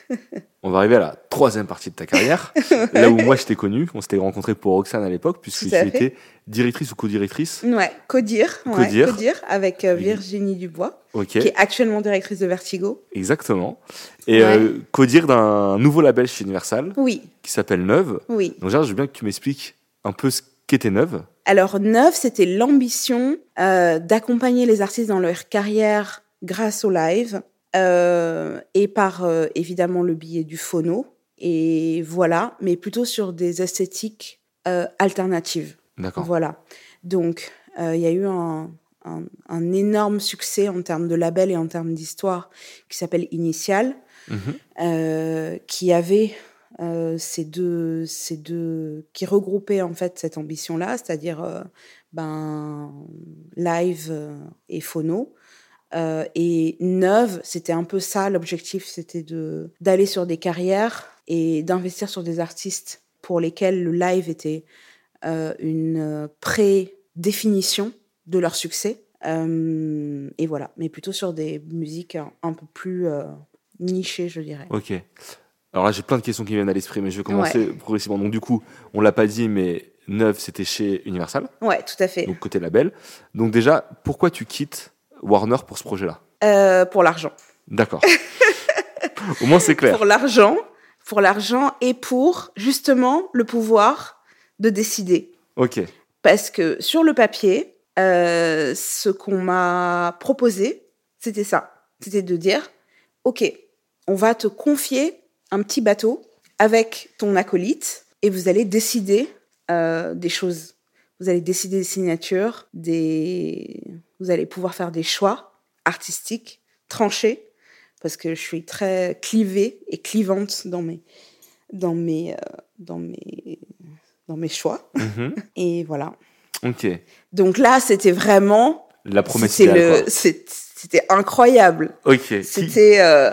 Speaker 1: On va arriver à la troisième partie de ta carrière, là où moi je t'ai connu. On s'était rencontré pour Roxane à l'époque, puisque tu étais directrice ou co-directrice.
Speaker 2: Ouais, Codir. Ouais,
Speaker 1: Codir.
Speaker 2: Codir, avec euh. Virginie Dubois, qui est actuellement directrice de Vertigo.
Speaker 1: Exactement. Et
Speaker 2: Ouais.
Speaker 1: euh, co-dire d'un nouveau label chez Universal
Speaker 2: Oui,
Speaker 1: qui s'appelle Neuve.
Speaker 2: oui.
Speaker 1: Donc, déjà, je veux bien que tu m'expliques un peu ce qu'était Neuve.
Speaker 2: Alors, Neuf, c'était l'ambition euh, d'accompagner les artistes dans leur carrière grâce au live et par euh, évidemment le biais du phono. Et voilà, mais plutôt sur des esthétiques euh, alternatives.
Speaker 1: D'accord.
Speaker 2: Voilà. Donc, euh, il y a eu un, un- un énorme succès en termes de label et en termes d'histoire qui s'appelle Initial,
Speaker 1: Mhm.
Speaker 2: euh, qui avait euh, ces deux, ces deux, qui regroupait en fait cette ambition-là, c'est-à-dire euh, ben live euh, et phono. Euh, et neuve, c'était un peu ça l'objectif, c'était de d'aller sur des carrières et d'investir sur des artistes pour lesquels le live était euh, une euh, prédéfinition de leur succès. Euh, et voilà, mais plutôt sur des musiques un, un peu plus nichées, je dirais.
Speaker 1: Ok. Alors là, j'ai plein de questions qui viennent à l'esprit, mais je vais commencer progressivement. Donc, du coup, on l'a pas dit, mais Neuve, c'était chez Universal,
Speaker 2: Ouais, tout à fait.
Speaker 1: donc côté label. Donc, déjà, pourquoi tu quittes Warner pour ce projet-là
Speaker 2: Euh, pour l'argent.
Speaker 1: D'accord. Au moins, c'est clair.
Speaker 2: Pour l'argent, pour l'argent et pour justement le pouvoir de décider.
Speaker 1: Ok.
Speaker 2: Parce que sur le papier, euh, ce qu'on m'a proposé, c'était ça. C'était de dire, OK, on va te confier un petit bateau avec ton acolyte et vous allez décider euh, des choses. Vous allez décider des signatures, des... vous allez pouvoir faire des choix artistiques, tranchés, parce que je suis très clivée et clivante dans mes, dans mes, euh, dans mes, dans mes choix.
Speaker 1: Mhm.
Speaker 2: Et voilà.
Speaker 1: Ok.
Speaker 2: Donc là, c'était vraiment.
Speaker 1: La promesse
Speaker 2: C'était
Speaker 1: idéale,
Speaker 2: le,
Speaker 1: quoi.
Speaker 2: c'est- c'était incroyable.
Speaker 1: Ok.
Speaker 2: C'était, euh,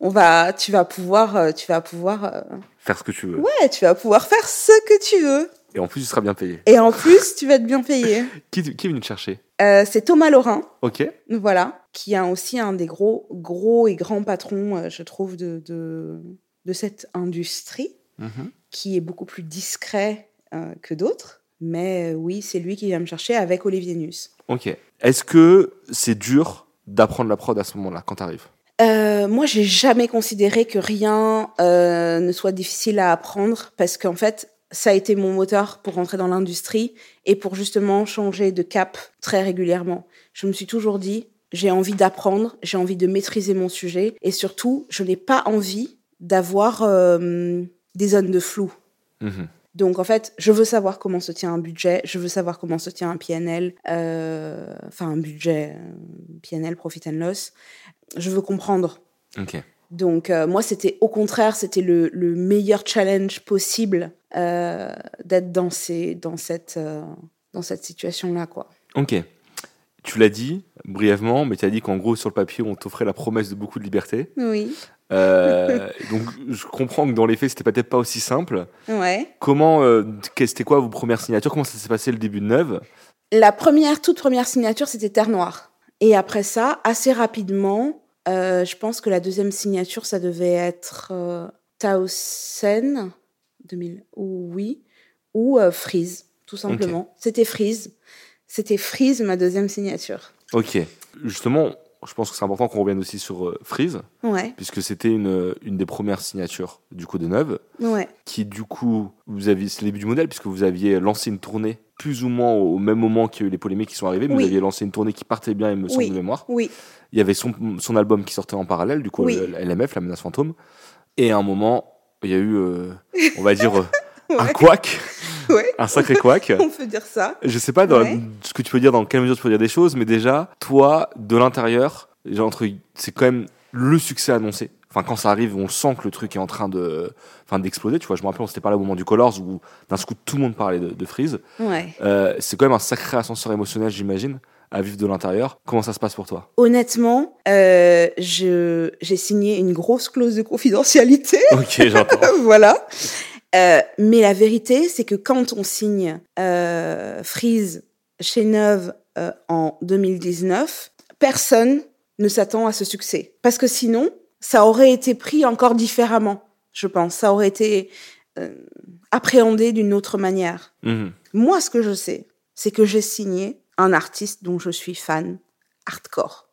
Speaker 2: on va, tu vas pouvoir, euh, tu vas pouvoir, euh,
Speaker 1: Faire ce que tu veux.
Speaker 2: ouais, tu vas pouvoir faire ce que tu veux.
Speaker 1: Et en plus, tu seras bien payé.
Speaker 2: Et en plus, tu vas être bien payé.
Speaker 1: Qui, qui est venu te chercher
Speaker 2: Euh, c'est Thomas Laurin,
Speaker 1: Ok.
Speaker 2: voilà, qui est aussi un des gros, gros et grands patrons, euh, je trouve, de, de, de cette industrie,
Speaker 1: Mhm.
Speaker 2: qui est beaucoup plus discret euh, que d'autres. Mais oui, c'est lui qui vient me chercher avec Olivier Nuss.
Speaker 1: Ok. Est-ce que c'est dur d'apprendre la prod à ce moment-là, quand t'arrives
Speaker 2: Euh, moi, j'ai jamais considéré que rien euh, ne soit difficile à apprendre parce qu'en fait, ça a été mon moteur pour rentrer dans l'industrie et pour justement changer de cap très régulièrement. Je me suis toujours dit, j'ai envie d'apprendre, j'ai envie de maîtriser mon sujet et surtout, je n'ai pas envie d'avoir euh, des zones de flou.
Speaker 1: Mhm.
Speaker 2: Donc en fait, je veux savoir comment se tient un budget, je veux savoir comment se tient un PNL, euh, enfin un budget euh, PNL, profit and loss. Je veux comprendre. Donc euh, moi, c'était au contraire, c'était le, le meilleur challenge possible euh, d'être dans ces, dans cette, euh, dans cette situation-là, quoi.
Speaker 1: Ok. Tu l'as dit brièvement, mais tu as dit qu'en gros, sur le papier, on t'offrait la promesse de beaucoup de liberté.
Speaker 2: Oui.
Speaker 1: Donc, je comprends que dans les faits, c'était peut-être pas aussi simple.
Speaker 2: Ouais.
Speaker 1: Comment, que- c'était quoi vos premières signatures? Comment ça s'est passé le début de Neuve?
Speaker 2: La première, toute première signature, c'était Terre Noire. Et après ça, assez rapidement, euh, je pense que la deuxième signature, ça devait être euh, Tausen, 2000, ou oui, ou euh, Freeze, tout simplement. C'était Freeze. C'était Freeze, ma deuxième signature.
Speaker 1: Ok. Justement, je pense que c'est important qu'on revienne aussi sur euh, Freeze,
Speaker 2: Ouais,
Speaker 1: puisque c'était une, une des premières signatures du coup de Neuve,
Speaker 2: ouais,
Speaker 1: qui du coup, vous aviez, c'est le début du modèle, puisque vous aviez lancé une tournée plus ou moins au même moment qu'il y a eu les polémiques qui sont arrivées, mais
Speaker 2: Oui.
Speaker 1: vous aviez lancé une tournée qui partait bien, il me semble
Speaker 2: Oui.
Speaker 1: de mémoire.
Speaker 2: oui,
Speaker 1: Il y avait son, son album qui sortait en parallèle, du coup,
Speaker 2: Oui.
Speaker 1: le- le LMF, La Menace Fantôme. Et à un moment, il y a eu, euh, on va dire, euh, un couac,
Speaker 2: ouais.
Speaker 1: un sacré couac.
Speaker 2: On peut dire ça.
Speaker 1: Je sais pas dans
Speaker 2: Ouais.
Speaker 1: ce que tu peux dire, dans quelle mesure tu peux dire des choses, mais déjà, toi, de l'intérieur, c'est quand même le succès annoncé. Enfin, quand ça arrive, on sent que le truc est en train de, enfin, d'exploser. Tu vois, je me rappelle, on s'était parlé au moment du Colors où d'un coup tout le monde parlait de, de Freeze. Euh, c'est quand même un sacré ascenseur émotionnel, j'imagine, à vivre de l'intérieur. Comment ça se passe pour toi?
Speaker 2: Honnêtement, euh, je j'ai signé une grosse clause de confidentialité.
Speaker 1: Ok, j'entends.
Speaker 2: voilà. Euh, mais la vérité, c'est que quand on signe euh, Freeze chez Neuve en 2019, personne ne s'attend à ce succès. Parce que sinon, ça aurait été pris encore différemment, je pense. Ça aurait été appréhendé d'une autre manière.
Speaker 1: Mhm.
Speaker 2: Moi, ce que je sais, c'est que j'ai signé un artiste dont je suis fan hardcore.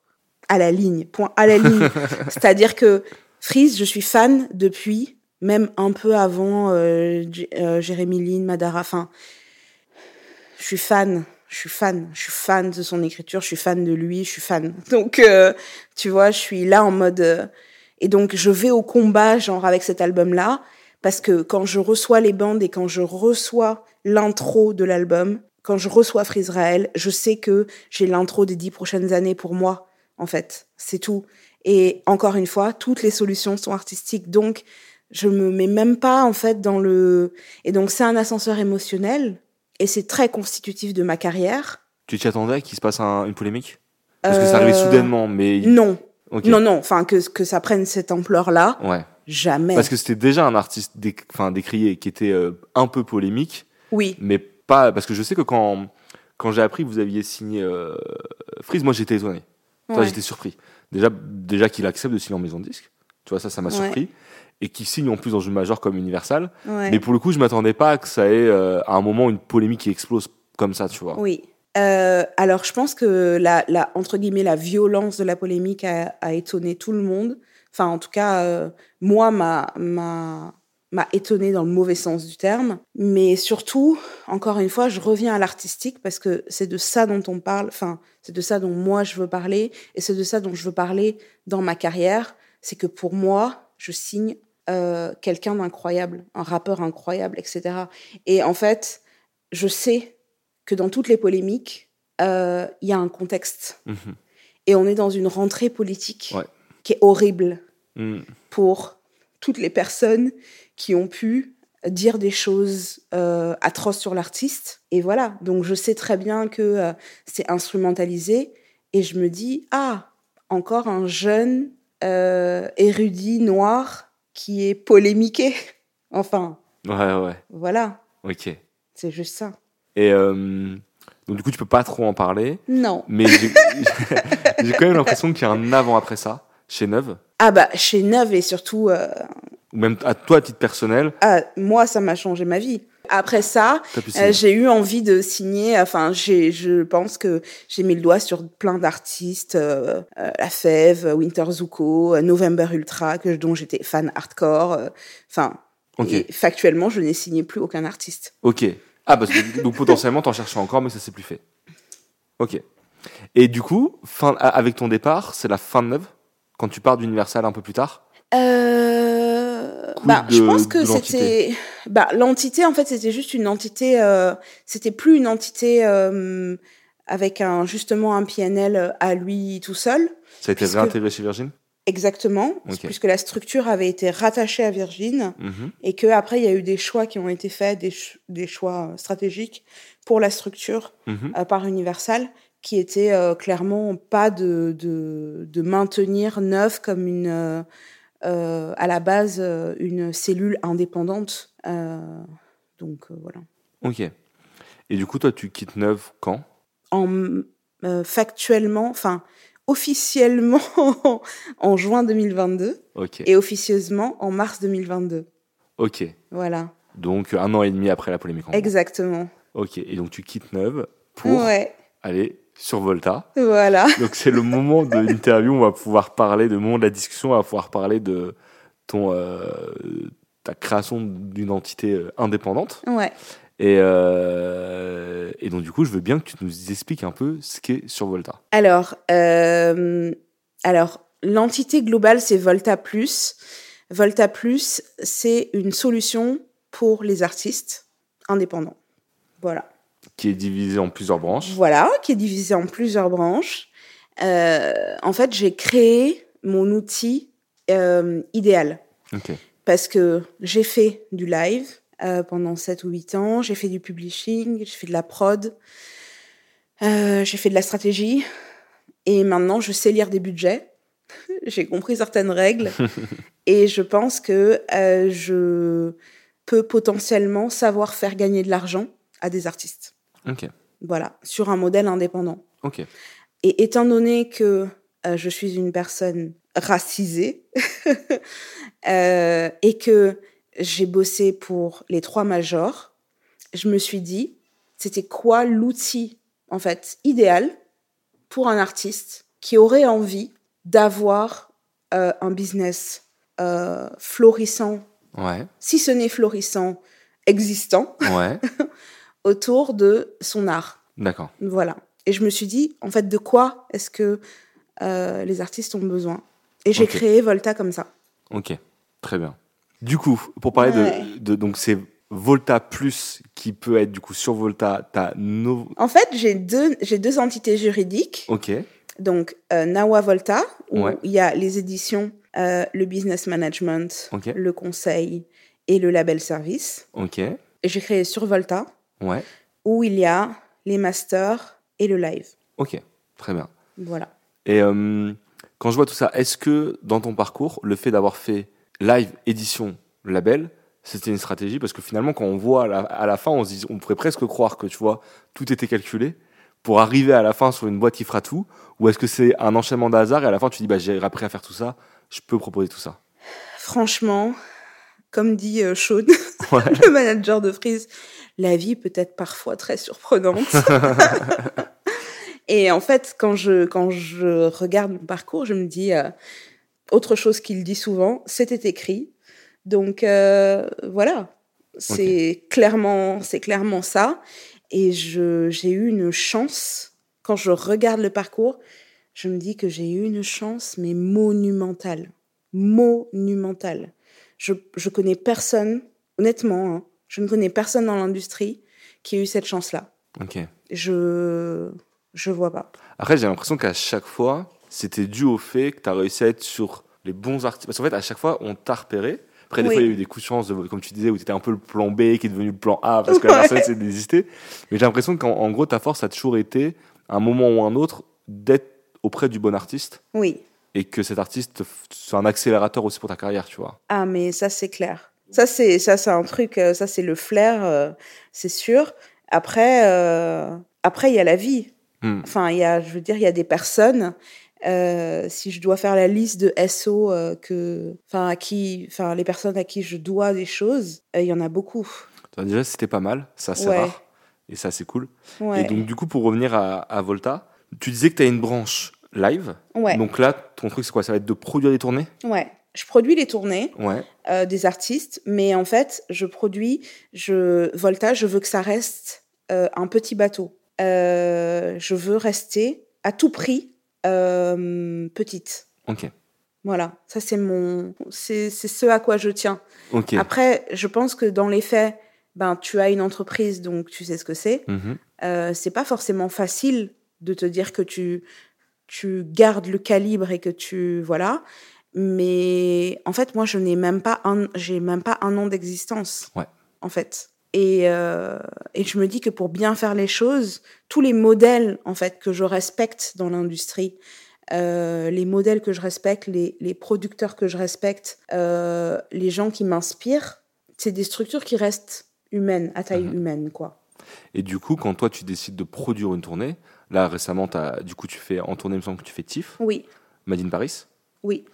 Speaker 2: À la ligne, point, à la ligne. C'est-à-dire que Freeze, je suis fan depuis, même un peu avant euh, J- euh, Jérémy Lin, Madara. Enfin, je suis fan, je suis fan, je suis fan de son écriture, je suis fan de lui, je suis fan. Donc, euh, tu vois, je suis là en mode. euh, et donc, je vais au combat, genre, avec cet album-là, parce que quand je reçois les bandes et quand je reçois l'intro de l'album, quand je reçois Frisrael, je sais que j'ai l'intro des dix prochaines années pour moi, en fait. C'est tout. Et encore une fois, toutes les solutions sont artistiques. Donc, je me mets même pas, en fait, dans le. Et donc, c'est un ascenseur émotionnel. Et c'est très constitutif de ma carrière.
Speaker 1: Tu t'y attendais qu'il se passe un- une polémique? Parce que ça arrivait
Speaker 2: Euh,
Speaker 1: soudainement, mais.
Speaker 2: Non. Non, non. Enfin, que, que ça prenne cette ampleur-là,
Speaker 1: Ouais.
Speaker 2: jamais.
Speaker 1: Parce que c'était déjà un artiste enfin, décrié qui était euh, un peu polémique,
Speaker 2: Oui.
Speaker 1: mais pas. Parce que je sais que quand, quand j'ai appris que vous aviez signé euh, Freeze, moi j'étais étonné. Toi,
Speaker 2: Ouais.
Speaker 1: j'étais surpris. Déjà, déjà qu'il accepte de signer en maison de disque. Tu vois, ça, ça m'a
Speaker 2: Ouais.
Speaker 1: surpris. Et qu'il signe en plus dans une majeure comme Universal.
Speaker 2: Ouais.
Speaker 1: Mais pour le coup, je m'attendais pas à que ça ait euh, à un moment une polémique qui explose comme ça, tu vois.
Speaker 2: Oui. Euh, alors, je pense que la, la, entre guillemets, la violence de la polémique a, a étonné tout le monde. Enfin, en tout cas, moi, m'a, m'a, m'a étonné dans le mauvais sens du terme. Mais surtout, encore une fois, je reviens à l'artistique parce que c'est de ça dont on parle. Enfin, c'est de ça dont moi je veux parler et c'est de ça dont je veux parler dans ma carrière. C'est que pour moi, je signe euh, quelqu'un d'incroyable, un rappeur incroyable, etc. Et en fait, je sais que dans toutes les polémiques, euh, il y a un contexte.
Speaker 1: Mhm.
Speaker 2: Et on est dans une rentrée politique
Speaker 1: Ouais.
Speaker 2: qui est horrible
Speaker 1: Mm.
Speaker 2: pour toutes les personnes qui ont pu dire des choses euh, atroces sur l'artiste. Et voilà, donc je sais très bien que euh, c'est instrumentalisé. Et je me dis, ah, encore un jeune euh, érudit noir qui est polémiqué. Enfin,
Speaker 1: Ouais, ouais.
Speaker 2: voilà,
Speaker 1: Ok.
Speaker 2: c'est juste ça.
Speaker 1: Et donc, du coup, tu peux pas trop en parler.
Speaker 2: Non.
Speaker 1: Mais j'ai quand même l'impression qu'il y a un avant après ça, chez Neuve.
Speaker 2: Ah bah, chez Neuve et surtout,
Speaker 1: Ou même à toi, à titre personnel,
Speaker 2: ah, moi, ça m'a changé ma vie. Après ça, euh, j'ai eu envie de signer. Enfin, j'ai, je pense que j'ai mis le doigt sur plein d'artistes, euh, euh, La Fève, Winter Zuko, November Ultra, que dont j'étais fan hardcore. Enfin,
Speaker 1: Ok.
Speaker 2: et factuellement, je n'ai signé plus aucun artiste.
Speaker 1: Ok. Ah, parce que donc potentiellement, t'en cherchais encore, mais ça s'est plus fait. Ok. Et du coup, fin, avec ton départ, c'est la fin de Neuve Quand tu pars d'Universal un peu plus tard?
Speaker 2: Euh, Bah, je pense que c'était, bah, l'entité en fait c'était juste une entité, euh, c'était plus une entité euh, avec un justement un PNL à lui tout seul.
Speaker 1: Ça a été
Speaker 2: Puisque-
Speaker 1: réintégré chez Virgin?
Speaker 2: Exactement,
Speaker 1: Ok.
Speaker 2: puisque la structure avait été rattachée à Virgin
Speaker 1: Mhm.
Speaker 2: et que après il y a eu des choix qui ont été faits, des, ch- des choix stratégiques pour la structure
Speaker 1: Mhm.
Speaker 2: euh, par Universal, qui était euh, clairement pas de, de, de maintenir Neuf comme une euh, à la base euh, une cellule indépendante. Euh, donc euh, voilà.
Speaker 1: Ok. Et du coup, toi, tu quittes Neuve quand?
Speaker 2: En euh, factuellement, enfin officiellement en juin 2022
Speaker 1: Ok.
Speaker 2: et officieusement en mars 2022.
Speaker 1: Ok.
Speaker 2: Voilà,
Speaker 1: Donc, un an et demi après la polémique. en gros.
Speaker 2: exactement.
Speaker 1: Ok, et donc tu quittes Neuve pour
Speaker 2: Ouais,
Speaker 1: aller sur Volta.
Speaker 2: voilà.
Speaker 1: Donc c'est le moment de l'interview où on va pouvoir parler, de moment de la discussion, on va pouvoir parler de ton, euh, ta création d'une entité euh, indépendante.
Speaker 2: Ouais.
Speaker 1: Et, euh, et donc du coup, je veux bien que tu nous expliques un peu ce qu'est sur Volta.
Speaker 2: Alors, euh, alors l'entité globale, c'est Volta Plus. Volta Plus, c'est une solution pour les artistes indépendants. Voilà.
Speaker 1: Qui est divisé en plusieurs branches.
Speaker 2: Voilà, qui est divisé en plusieurs branches. Euh, en fait, j'ai créé mon outil euh, idéal parce que j'ai fait du live euh, pendant 7 ou 8 ans, j'ai fait du publishing, j'ai fait de la prod, j'ai fait de la stratégie et maintenant je sais lire des budgets. j'ai compris certaines règles et je pense que je peux potentiellement savoir faire gagner de l'argent à des artistes.
Speaker 1: Ok.
Speaker 2: Voilà, sur un modèle indépendant.
Speaker 1: Ok.
Speaker 2: Et étant donné que euh, je suis une personne racisée euh, et que j'ai bossé pour les trois majors, je me suis dit, c'était quoi l'outil en fait idéal pour un artiste qui aurait envie d'avoir euh, un business florissant,
Speaker 1: Ouais.
Speaker 2: si ce n'est florissant, existant
Speaker 1: Ouais.
Speaker 2: autour de son art.
Speaker 1: D'accord.
Speaker 2: Voilà. Et je me suis dit, en fait, de quoi est-ce que euh, les artistes ont besoin? Et j'ai créé Volta comme ça.
Speaker 1: Ok. Très bien. Du coup, pour parler de-
Speaker 2: Ouais.
Speaker 1: de, donc c'est Volta Plus qui peut être du coup sur Volta, t'as no...
Speaker 2: En fait, j'ai deux, j'ai deux entités juridiques.
Speaker 1: Ok.
Speaker 2: Donc, euh, Nawa Volta, où
Speaker 1: Ouais.
Speaker 2: il y a les éditions, euh, le business management, le conseil et le label service.
Speaker 1: Ok.
Speaker 2: Et j'ai créé sur Volta,
Speaker 1: Ouais.
Speaker 2: où il y a les masters et le live.
Speaker 1: Ok. Très bien.
Speaker 2: Voilà.
Speaker 1: Et euh, quand je vois tout ça, est-ce que dans ton parcours, le fait d'avoir fait live, édition, label, c'était une stratégie? Parce que finalement, quand on voit à la, à la fin, on, se dit, on pourrait presque croire que tu vois, tout était calculé pour arriver à la fin sur une boîte qui fera tout. Ou est-ce que c'est un enchaînement de hasard et à la fin, tu dis, bah, j'ai appris à faire tout ça, je peux proposer tout ça?
Speaker 2: Franchement, comme dit euh, Sean,
Speaker 1: Ouais.
Speaker 2: le manager de Freeze, la vie peut être parfois très surprenante. Et en fait, quand je, quand je regarde mon parcours, je me dis, euh, autre chose qu'il dit souvent, c'était écrit. Donc euh, voilà, c'est clairement, c'est clairement ça. Et j'ai eu une chance, quand je regarde le parcours, je me dis que j'ai eu une chance, mais monumentale. Monumentale. Je, je connais personne, honnêtement, hein, je ne connais personne dans l'industrie qui a eu cette chance-là.
Speaker 1: Ok.
Speaker 2: Je je vois pas.
Speaker 1: Après, j'ai l'impression qu'à chaque fois, c'était dû au fait que tu as réussi à être sur les bons artistes. Parce qu'en fait, à chaque fois, on t'a repéré. Après, des
Speaker 2: Oui.
Speaker 1: fois, il y a eu des coups de chance, de, comme tu disais, où tu étais un peu le plan B qui est devenu le plan A parce que la
Speaker 2: Ouais.
Speaker 1: personne s'est désistée. Mais j'ai l'impression qu'en en gros, ta force a toujours été, à un moment ou un autre, d'être auprès du bon artiste
Speaker 2: Oui.
Speaker 1: Et que cet artiste soit un accélérateur aussi pour ta carrière, tu vois.
Speaker 2: Ah mais ça c'est clair. Ça c'est ça c'est un truc euh, ça c'est le flair euh, c'est sûr. Après euh, après il y a la vie.
Speaker 1: Hmm.
Speaker 2: Enfin il y a je veux dire il y a des personnes euh, si je dois faire la liste de SO euh, que enfin à qui enfin les personnes à qui je dois des choses, il y en a beaucoup.
Speaker 1: Déjà, c'était pas mal, ça c'est
Speaker 2: Ouais.
Speaker 1: rare et ça c'est cool.
Speaker 2: Ouais.
Speaker 1: Et donc, du coup, pour revenir à, à Volta, tu disais que tu as une branche live.
Speaker 2: ouais.
Speaker 1: Donc là, ton truc, c'est quoi? Ça va être de produire des tournées?
Speaker 2: Ouais. Je produis les tournées.
Speaker 1: Ouais.
Speaker 2: euh, des artistes, mais en fait, je produis, je Volta, je veux que ça reste euh, un petit bateau. Euh, je veux rester à tout prix petite.
Speaker 1: Ok.
Speaker 2: Voilà, ça c'est mon, c'est ce à quoi je tiens.
Speaker 1: Ok.
Speaker 2: Après, je pense que dans les faits, ben tu as une entreprise, donc tu sais ce que c'est.
Speaker 1: Mhm.
Speaker 2: C'est pas forcément facile de te dire que tu tu gardes le calibre et que tu voilà mais en fait moi je n'ai même pas un j'ai même pas un an d'existence
Speaker 1: Ouais.
Speaker 2: en fait et euh, et je me dis que pour bien faire les choses tous les modèles en fait que je respecte dans l'industrie euh, les modèles que je respecte les, les producteurs que je respecte euh, les gens qui m'inspirent c'est des structures qui restent humaines à taille
Speaker 1: Mhm.
Speaker 2: humaine quoi
Speaker 1: Et du coup, quand toi, tu décides de produire une tournée, là, récemment, as, du coup, tu fais, en tournée, il me semble que tu fais TIFF,
Speaker 2: oui
Speaker 1: Made in Paris.
Speaker 2: oui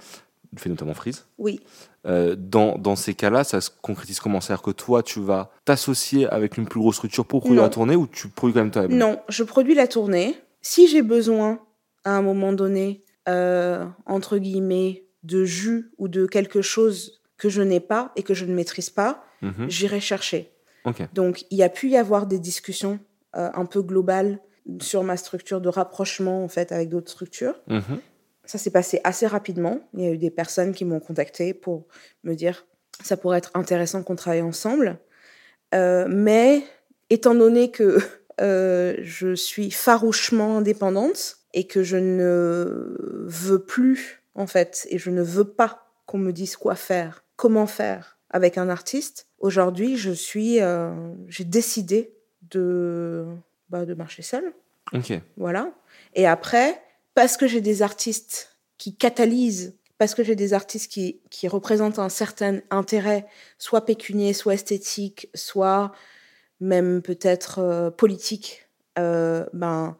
Speaker 1: fais notamment Freeze.
Speaker 2: Oui.
Speaker 1: Euh, dans, dans ces cas-là, ça se concrétise comment? C'est-à-dire que toi, tu vas t'associer avec une plus grosse structure pour produire
Speaker 2: Non.
Speaker 1: la tournée ou tu produis quand même toi
Speaker 2: Non, je produis la tournée. Si j'ai besoin, à un moment donné, euh, entre guillemets, de jus ou de quelque chose que je n'ai pas et que je ne maîtrise pas,
Speaker 1: Mhm.
Speaker 2: j'irai chercher.
Speaker 1: Ok.
Speaker 2: Donc, il y a pu y avoir des discussions euh, un peu globales sur ma structure de rapprochement, en fait, avec d'autres structures.
Speaker 1: Mhm.
Speaker 2: Ça s'est passé assez rapidement. Il y a eu des personnes qui m'ont contacté pour me dire ça pourrait être intéressant qu'on travaille ensemble. Euh, mais étant donné que euh, je suis farouchement indépendante et que je ne veux plus, en fait, et je ne veux pas qu'on me dise quoi faire, comment faire avec un artiste, aujourd'hui, je suis, euh, j'ai décidé de, bah, de marcher seule.
Speaker 1: Ok.
Speaker 2: Voilà. Et après, parce que j'ai des artistes qui catalysent, parce que j'ai des artistes qui, qui représentent un certain intérêt, soit pécunier, soit esthétique, soit même peut-être euh, politique, euh, ben,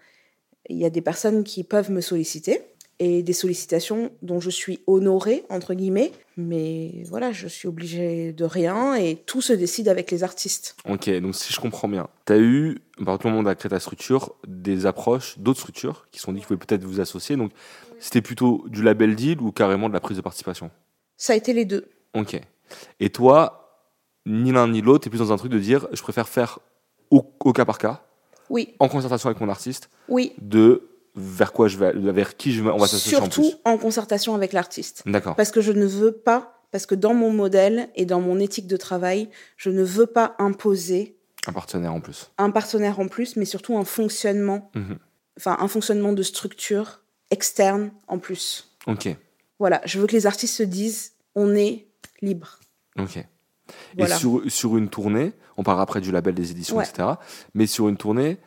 Speaker 2: il y a des personnes qui peuvent me solliciter et des sollicitations dont je suis honorée, entre guillemets. Mais voilà, je suis obligée de rien et tout se décide avec les artistes.
Speaker 1: Ok, donc si je comprends bien, tu as eu, par tout le monde a créé ta structure, des approches d'autres structures qui se sont dit qu'il pouvait peut-être vous associer. Donc c'était plutôt du label deal ou carrément de la prise de participation?
Speaker 2: Ça a été les deux.
Speaker 1: Ok. Et toi, ni l'un ni l'autre, tu es plus dans un truc de dire je préfère faire au, au cas par cas,
Speaker 2: Oui,
Speaker 1: en concertation avec mon artiste,
Speaker 2: oui.
Speaker 1: de vers quoi je vais, vers qui je vais, on va s'associer en
Speaker 2: Surtout
Speaker 1: plus.
Speaker 2: en concertation avec l'artiste.
Speaker 1: D'accord.
Speaker 2: Parce que je ne veux pas, parce que dans mon modèle et dans mon éthique de travail, je ne veux pas imposer
Speaker 1: Un partenaire en plus.
Speaker 2: un partenaire en plus, mais surtout un fonctionnement,
Speaker 1: Mhm.
Speaker 2: enfin un fonctionnement de structure externe en plus.
Speaker 1: Ok.
Speaker 2: Voilà, je veux que les artistes se disent, on est libre.
Speaker 1: Ok.
Speaker 2: Voilà.
Speaker 1: Et sur, sur une tournée, on parlera après du label des éditions,
Speaker 2: Ouais.
Speaker 1: etc. Mais sur une tournée,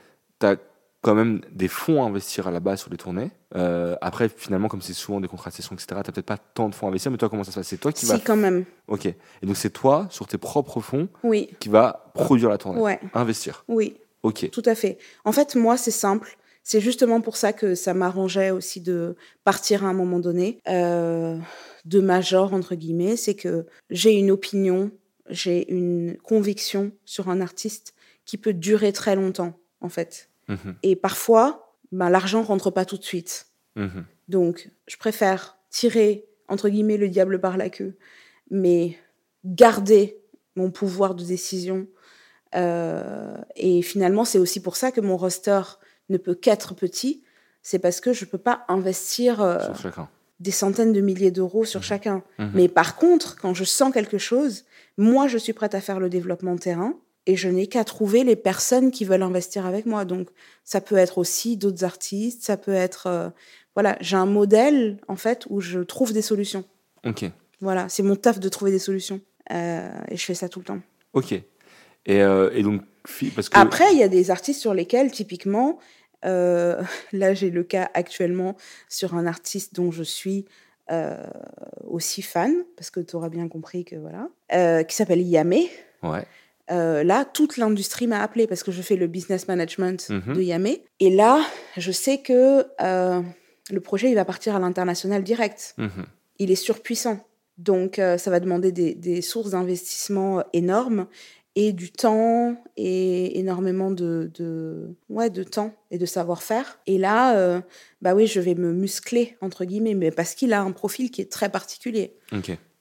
Speaker 1: tu as quand même des fonds à investir à la base sur les tournées. Euh, après, finalement, comme c'est souvent des contrats de session, etc., tu peut-être pas tant de fonds à investir, mais toi, comment ça se passe? C'est toi qui
Speaker 2: Si,
Speaker 1: vas.
Speaker 2: quand même.
Speaker 1: Ok. Et donc, c'est toi, sur tes propres fonds,
Speaker 2: Oui,
Speaker 1: qui va produire la tournée.
Speaker 2: ouais,
Speaker 1: Investir.
Speaker 2: oui.
Speaker 1: Ok.
Speaker 2: Tout à fait. En fait, moi, c'est simple. C'est justement pour ça que ça m'arrangeait aussi de partir à un moment donné euh, de major, entre guillemets. C'est que j'ai une opinion, j'ai une conviction sur un artiste qui peut durer très longtemps, en fait.
Speaker 1: Mhm.
Speaker 2: Et parfois, ben, l'argent rentre pas tout de suite.
Speaker 1: Mhm.
Speaker 2: Donc, je préfère tirer, entre guillemets, le diable par la queue, mais garder mon pouvoir de décision. Euh, et finalement, c'est aussi pour ça que mon roster ne peut qu'être petit. C'est parce que je peux pas investir euh,
Speaker 1: chacun.
Speaker 2: des centaines de milliers d'euros sur chacun.
Speaker 1: Mhm.
Speaker 2: Mais par contre, quand je sens quelque chose, moi, je suis prête à faire le développement de terrain et je n'ai qu'à trouver les personnes qui veulent investir avec moi. Donc, ça peut être aussi d'autres artistes, ça peut être... euh, voilà, j'ai un modèle, en fait, où je trouve des solutions.
Speaker 1: Ok.
Speaker 2: Voilà, c'est mon taf de trouver des solutions. Euh, et je fais ça tout le temps.
Speaker 1: Ok. Et, euh, et donc, parce que.
Speaker 2: Après, il y a des artistes sur lesquels, typiquement, là j'ai le cas actuellement sur un artiste dont je suis aussi fan, parce que tu auras bien compris que voilà, qui s'appelle Yamé.
Speaker 1: Ouais.
Speaker 2: Euh, là, toute l'industrie m'a appelé parce que je fais le business management
Speaker 1: Mhm.
Speaker 2: de Yamé. Et là, je sais que euh, le projet, il va partir à l'international direct.
Speaker 1: Mhm.
Speaker 2: Il est surpuissant. Donc, euh, ça va demander des, des sources d'investissement énormes et du temps et énormément de, de, ouais, de temps et de savoir-faire. Et là, euh, bah oui, je vais me muscler, entre guillemets, mais parce qu'il a un profil qui est très particulier.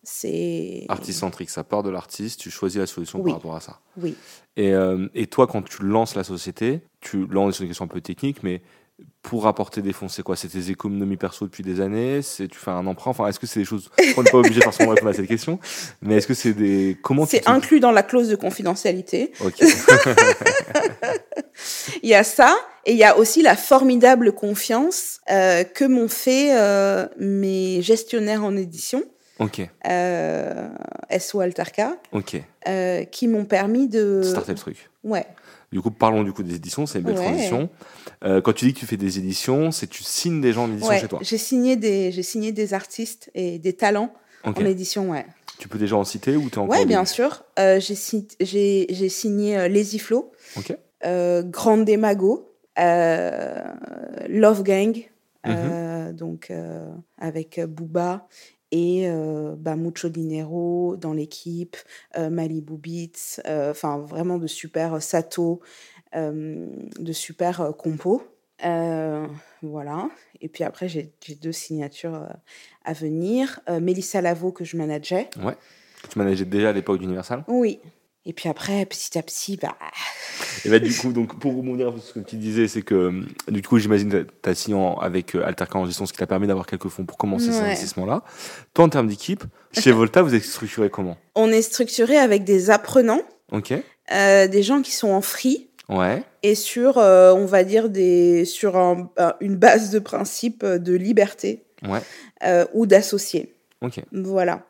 Speaker 2: C'est...
Speaker 1: Artiste centrique, ça part de l'artiste, tu choisis la solution
Speaker 2: Oui.
Speaker 1: par rapport à ça.
Speaker 2: Oui.
Speaker 1: Et, euh, et toi, quand tu lances la société, tu lances une question un peu technique, mais pour apporter des fonds, c'est quoi? C'est tes économies perso depuis des années? C'est tu fais un emprunt? Enfin, est-ce que c'est des choses On n'est pas obligé forcément de répondre à cette question, mais est-ce que c'est des comment
Speaker 2: C'est inclus dans la clause de confidentialité.
Speaker 1: Ok.
Speaker 2: Il y a ça, et il y a aussi la formidable confiance euh, que m'ont fait euh, mes gestionnaires en édition,
Speaker 1: ok.
Speaker 2: euh, SO Altarka,
Speaker 1: Ok.
Speaker 2: euh, qui m'ont permis de...
Speaker 1: Starter le truc.
Speaker 2: Ouais,
Speaker 1: Du coup, parlons du coup des éditions. C'est une belle
Speaker 2: Ouais.
Speaker 1: transition. Euh, quand tu dis que tu fais des éditions, c'est tu signes des gens en édition
Speaker 2: ouais.
Speaker 1: chez toi.
Speaker 2: J'ai signé des, j'ai signé des artistes et des talents
Speaker 1: Ok.
Speaker 2: en édition, ouais.
Speaker 1: Tu peux déjà en citer ou t'es encore
Speaker 2: Ouais, bien sûr. Euh, j'ai, si- j'ai, j'ai signé euh, Lazy Flow,
Speaker 1: Ok.
Speaker 2: Grande Mago, euh, Love Gang,
Speaker 1: Mhm.
Speaker 2: donc avec Booba et bah, Mucho Dinero dans l'équipe, Malibu Beats, enfin vraiment de super Sato, de super compos. voilà. Et puis après, j'ai deux signatures à venir. Mélissa Lavo que je manageais.
Speaker 1: Ouais. Tu manageais déjà à l'époque d'Universal?
Speaker 2: Oui. Et puis après, petit à petit, bah.
Speaker 1: Et bah, du coup, donc, pour rebondir sur ce que tu disais, c'est que, du coup, j'imagine que tu as signé avec euh, Alterca en gestion, ce qui t'a permis d'avoir quelques fonds pour commencer ouais. ces investissements-là. Toi, en termes d'équipe, chez Volta, vous êtes structuré comment?
Speaker 2: On est structuré avec des apprenants.
Speaker 1: Ok.
Speaker 2: Euh, des gens qui sont en free.
Speaker 1: Ouais.
Speaker 2: Et sur, euh, on va dire, des, sur un, une base de principe de liberté.
Speaker 1: Ouais.
Speaker 2: Euh, ou d'associés.
Speaker 1: Ok.
Speaker 2: Voilà.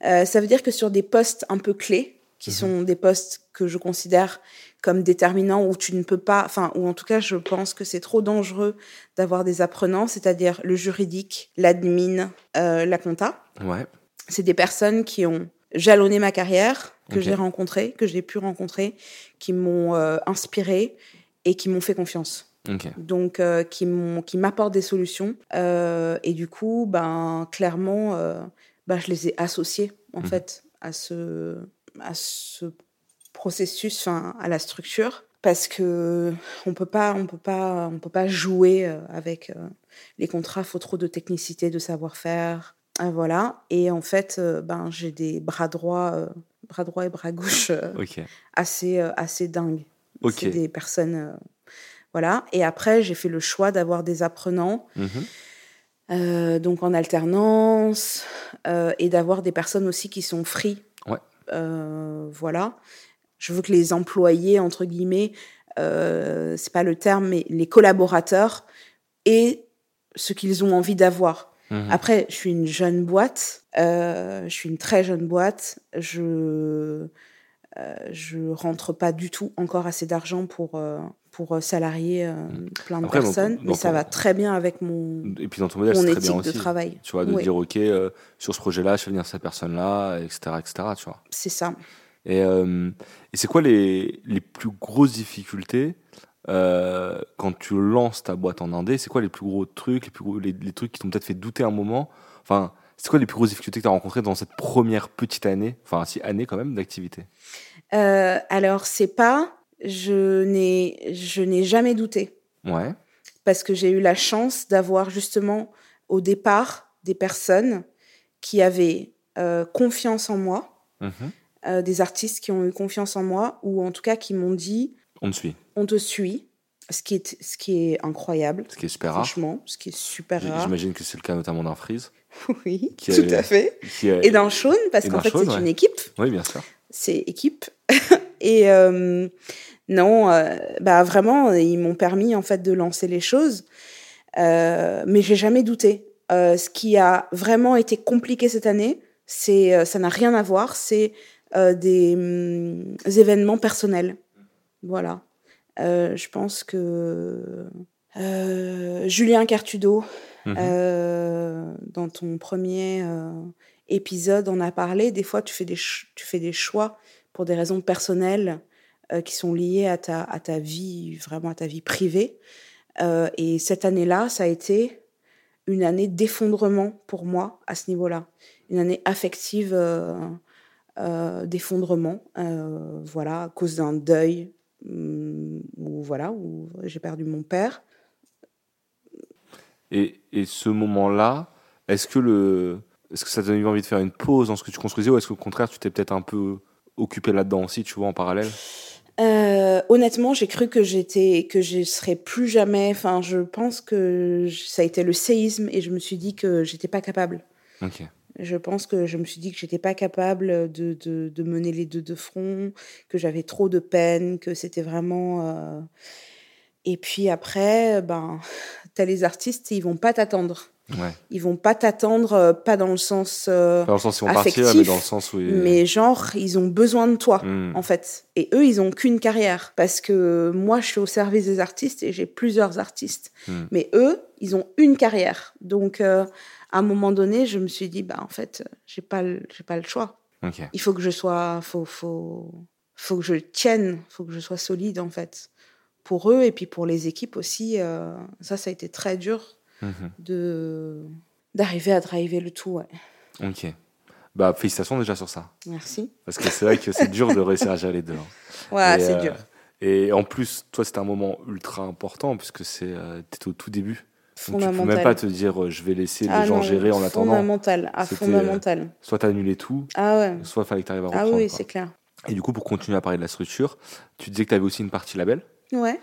Speaker 2: Ça veut dire que sur des postes un peu clés, qui mmh. sont des postes que je considère comme déterminants où tu ne peux pas, enfin, ou en tout cas, je pense que c'est trop dangereux d'avoir des apprenants, c'est-à-dire le juridique, l'admin, euh, la compta.
Speaker 1: Ouais.
Speaker 2: C'est des personnes qui ont jalonné ma carrière, que okay. j'ai rencontrées, que j'ai pu rencontrer, qui m'ont euh, inspiré et qui m'ont fait confiance.
Speaker 1: Okay.
Speaker 2: Donc, euh, qui m'apportent des solutions. Euh, et du coup, ben, clairement, ben, je les ai associés, en mmh. fait, à ce, à ce processus, enfin, à la structure, parce que on peut pas, on peut pas, on peut pas jouer avec les contrats. Faut trop de technicité, de savoir-faire, euh, voilà. Et en fait, euh, ben j'ai des bras droits, euh, bras droits et bras gauches
Speaker 1: okay.
Speaker 2: assez, assez dingues.
Speaker 1: Okay.
Speaker 2: C'est des personnes, voilà. Et après, j'ai fait le choix d'avoir des apprenants.
Speaker 1: Mmh.
Speaker 2: Euh, donc en alternance euh, et d'avoir des personnes aussi qui sont free.
Speaker 1: Ouais.
Speaker 2: Euh, voilà. Je veux que les employés entre guillemets, c'est pas le terme, mais les collaborateurs aient ce qu'ils ont envie d'avoir.
Speaker 1: Mmh.
Speaker 2: Après, je suis une jeune boîte, je suis une très jeune boîte. Je je rentre pas du tout encore assez d'argent pour pour salarier euh, plein de
Speaker 1: Après,
Speaker 2: personnes, mais ça va très bien avec mon,
Speaker 1: et puis dans ton modèle,
Speaker 2: mon
Speaker 1: c'est
Speaker 2: éthique
Speaker 1: très bien
Speaker 2: de
Speaker 1: aussi,
Speaker 2: travail.
Speaker 1: Tu vois, de
Speaker 2: oui.
Speaker 1: dire, OK, euh, sur ce projet-là, je fais venir cette personne-là, etc., etc., tu vois.
Speaker 2: C'est ça.
Speaker 1: Et, euh, et c'est quoi les, les plus grosses difficultés euh, quand tu lances ta boîte en Indé? C'est quoi les plus gros trucs, les, plus gros, les, les trucs qui t'ont peut-être fait douter un moment? Enfin, c'est quoi les plus grosses difficultés que tu as rencontrées dans cette première petite année, enfin, si année quand même, d'activité
Speaker 2: euh, Alors, c'est pas je n'ai je n'ai jamais douté.
Speaker 1: Ouais.
Speaker 2: Parce que j'ai eu la chance d'avoir justement au départ des personnes qui avaient euh, confiance en moi,
Speaker 1: mmh.
Speaker 2: euh, des artistes qui ont eu confiance en moi ou en tout cas qui m'ont dit
Speaker 1: on te suit.
Speaker 2: On te suit. Ce qui est ce qui est incroyable.
Speaker 1: Ce qui est super rare.
Speaker 2: Franchement, ce qui est super rare.
Speaker 1: J'imagine que c'est le cas notamment d'un Freeze.
Speaker 2: Oui, tout à fait. Et d'un Shaun parce qu'en fait c'est ouais. une équipe.
Speaker 1: Oui, bien sûr.
Speaker 2: C'est équipe. Et euh, non, euh, bah vraiment, ils m'ont permis en fait de lancer les choses, euh, mais j'ai jamais douté. Euh, ce qui a vraiment été compliqué cette année, c'est, ça n'a rien à voir, c'est des, hum, événements personnels. Voilà. je pense que Julien Cartudo,
Speaker 1: Mhm.
Speaker 2: mmh. dans ton premier épisode, on a parlé. Des fois, tu fais des, tu fais des choix pour des raisons personnelles euh, qui sont liées à ta, à ta vie, vraiment à ta vie privée. Euh, et cette année-là, ça a été une année d'effondrement pour moi à ce niveau-là. Une année affective euh, d'effondrement, voilà, à cause d'un deuil, hum, où, voilà, où j'ai perdu mon père.
Speaker 1: Et, et ce moment-là, est-ce que le, est-ce que ça t'a donné envie de faire une pause dans ce que tu construisais ou est-ce qu'au contraire tu t'es peut-être un peu occupé là-dedans aussi, tu vois, en parallèle?
Speaker 2: Euh, Honnêtement, j'ai cru que j'étais, que je serais plus jamais. Enfin, je pense que ça a été le séisme et je me suis dit que j'étais pas capable.
Speaker 1: Ok.
Speaker 2: Je pense que je me suis dit que j'étais pas capable de, de, de, mener les deux de front, que j'avais trop de peine, que c'était vraiment. Euh... Et puis après, ben, les artistes, ils vont pas t'attendre.
Speaker 1: Ouais.
Speaker 2: Ils vont pas t'attendre, euh, pas dans le sens euh,
Speaker 1: pas dans le sens ils vont
Speaker 2: affectif,
Speaker 1: partir, mais dans le sens où ils...
Speaker 2: mais genre ils ont besoin de toi
Speaker 1: Mm.
Speaker 2: en fait. Et eux, ils ont qu'une carrière parce que moi, je suis au service des artistes et j'ai plusieurs artistes.
Speaker 1: Mm.
Speaker 2: Mais eux, ils ont une carrière. Donc euh, à un moment donné, je me suis dit bah en fait, j'ai pas j'ai pas le choix. Il faut que je sois, faut faut faut que je tienne, faut que je sois solide en fait pour eux et puis pour les équipes aussi. euh, ça, ça a été très dur
Speaker 1: Mhm.
Speaker 2: de d'arriver à driver le tout. Ouais.
Speaker 1: Ok. Bah, félicitations déjà sur ça.
Speaker 2: Merci.
Speaker 1: Parce que c'est vrai que c'est dur de réussir à gérer les deux. hein.
Speaker 2: Ouais, c'est
Speaker 1: euh,
Speaker 2: dur.
Speaker 1: Et en plus, toi, c'était un moment ultra important puisque c'est, euh, t'étais au tout début. Donc, tu peux même pas te dire, euh, je vais laisser les
Speaker 2: Ah
Speaker 1: gens
Speaker 2: non,
Speaker 1: gérer en attendant.
Speaker 2: Fondamental, ah,
Speaker 1: C'était,
Speaker 2: fondamental.
Speaker 1: Soit t'annulais tout,
Speaker 2: Ah ouais.
Speaker 1: soit fallait que t'arrives à
Speaker 2: Ah
Speaker 1: reprendre.
Speaker 2: oui,
Speaker 1: quoi.
Speaker 2: c'est clair.
Speaker 1: Et du coup, pour continuer à parler de la structure, tu disais que tu avais aussi une partie label.
Speaker 2: Ouais.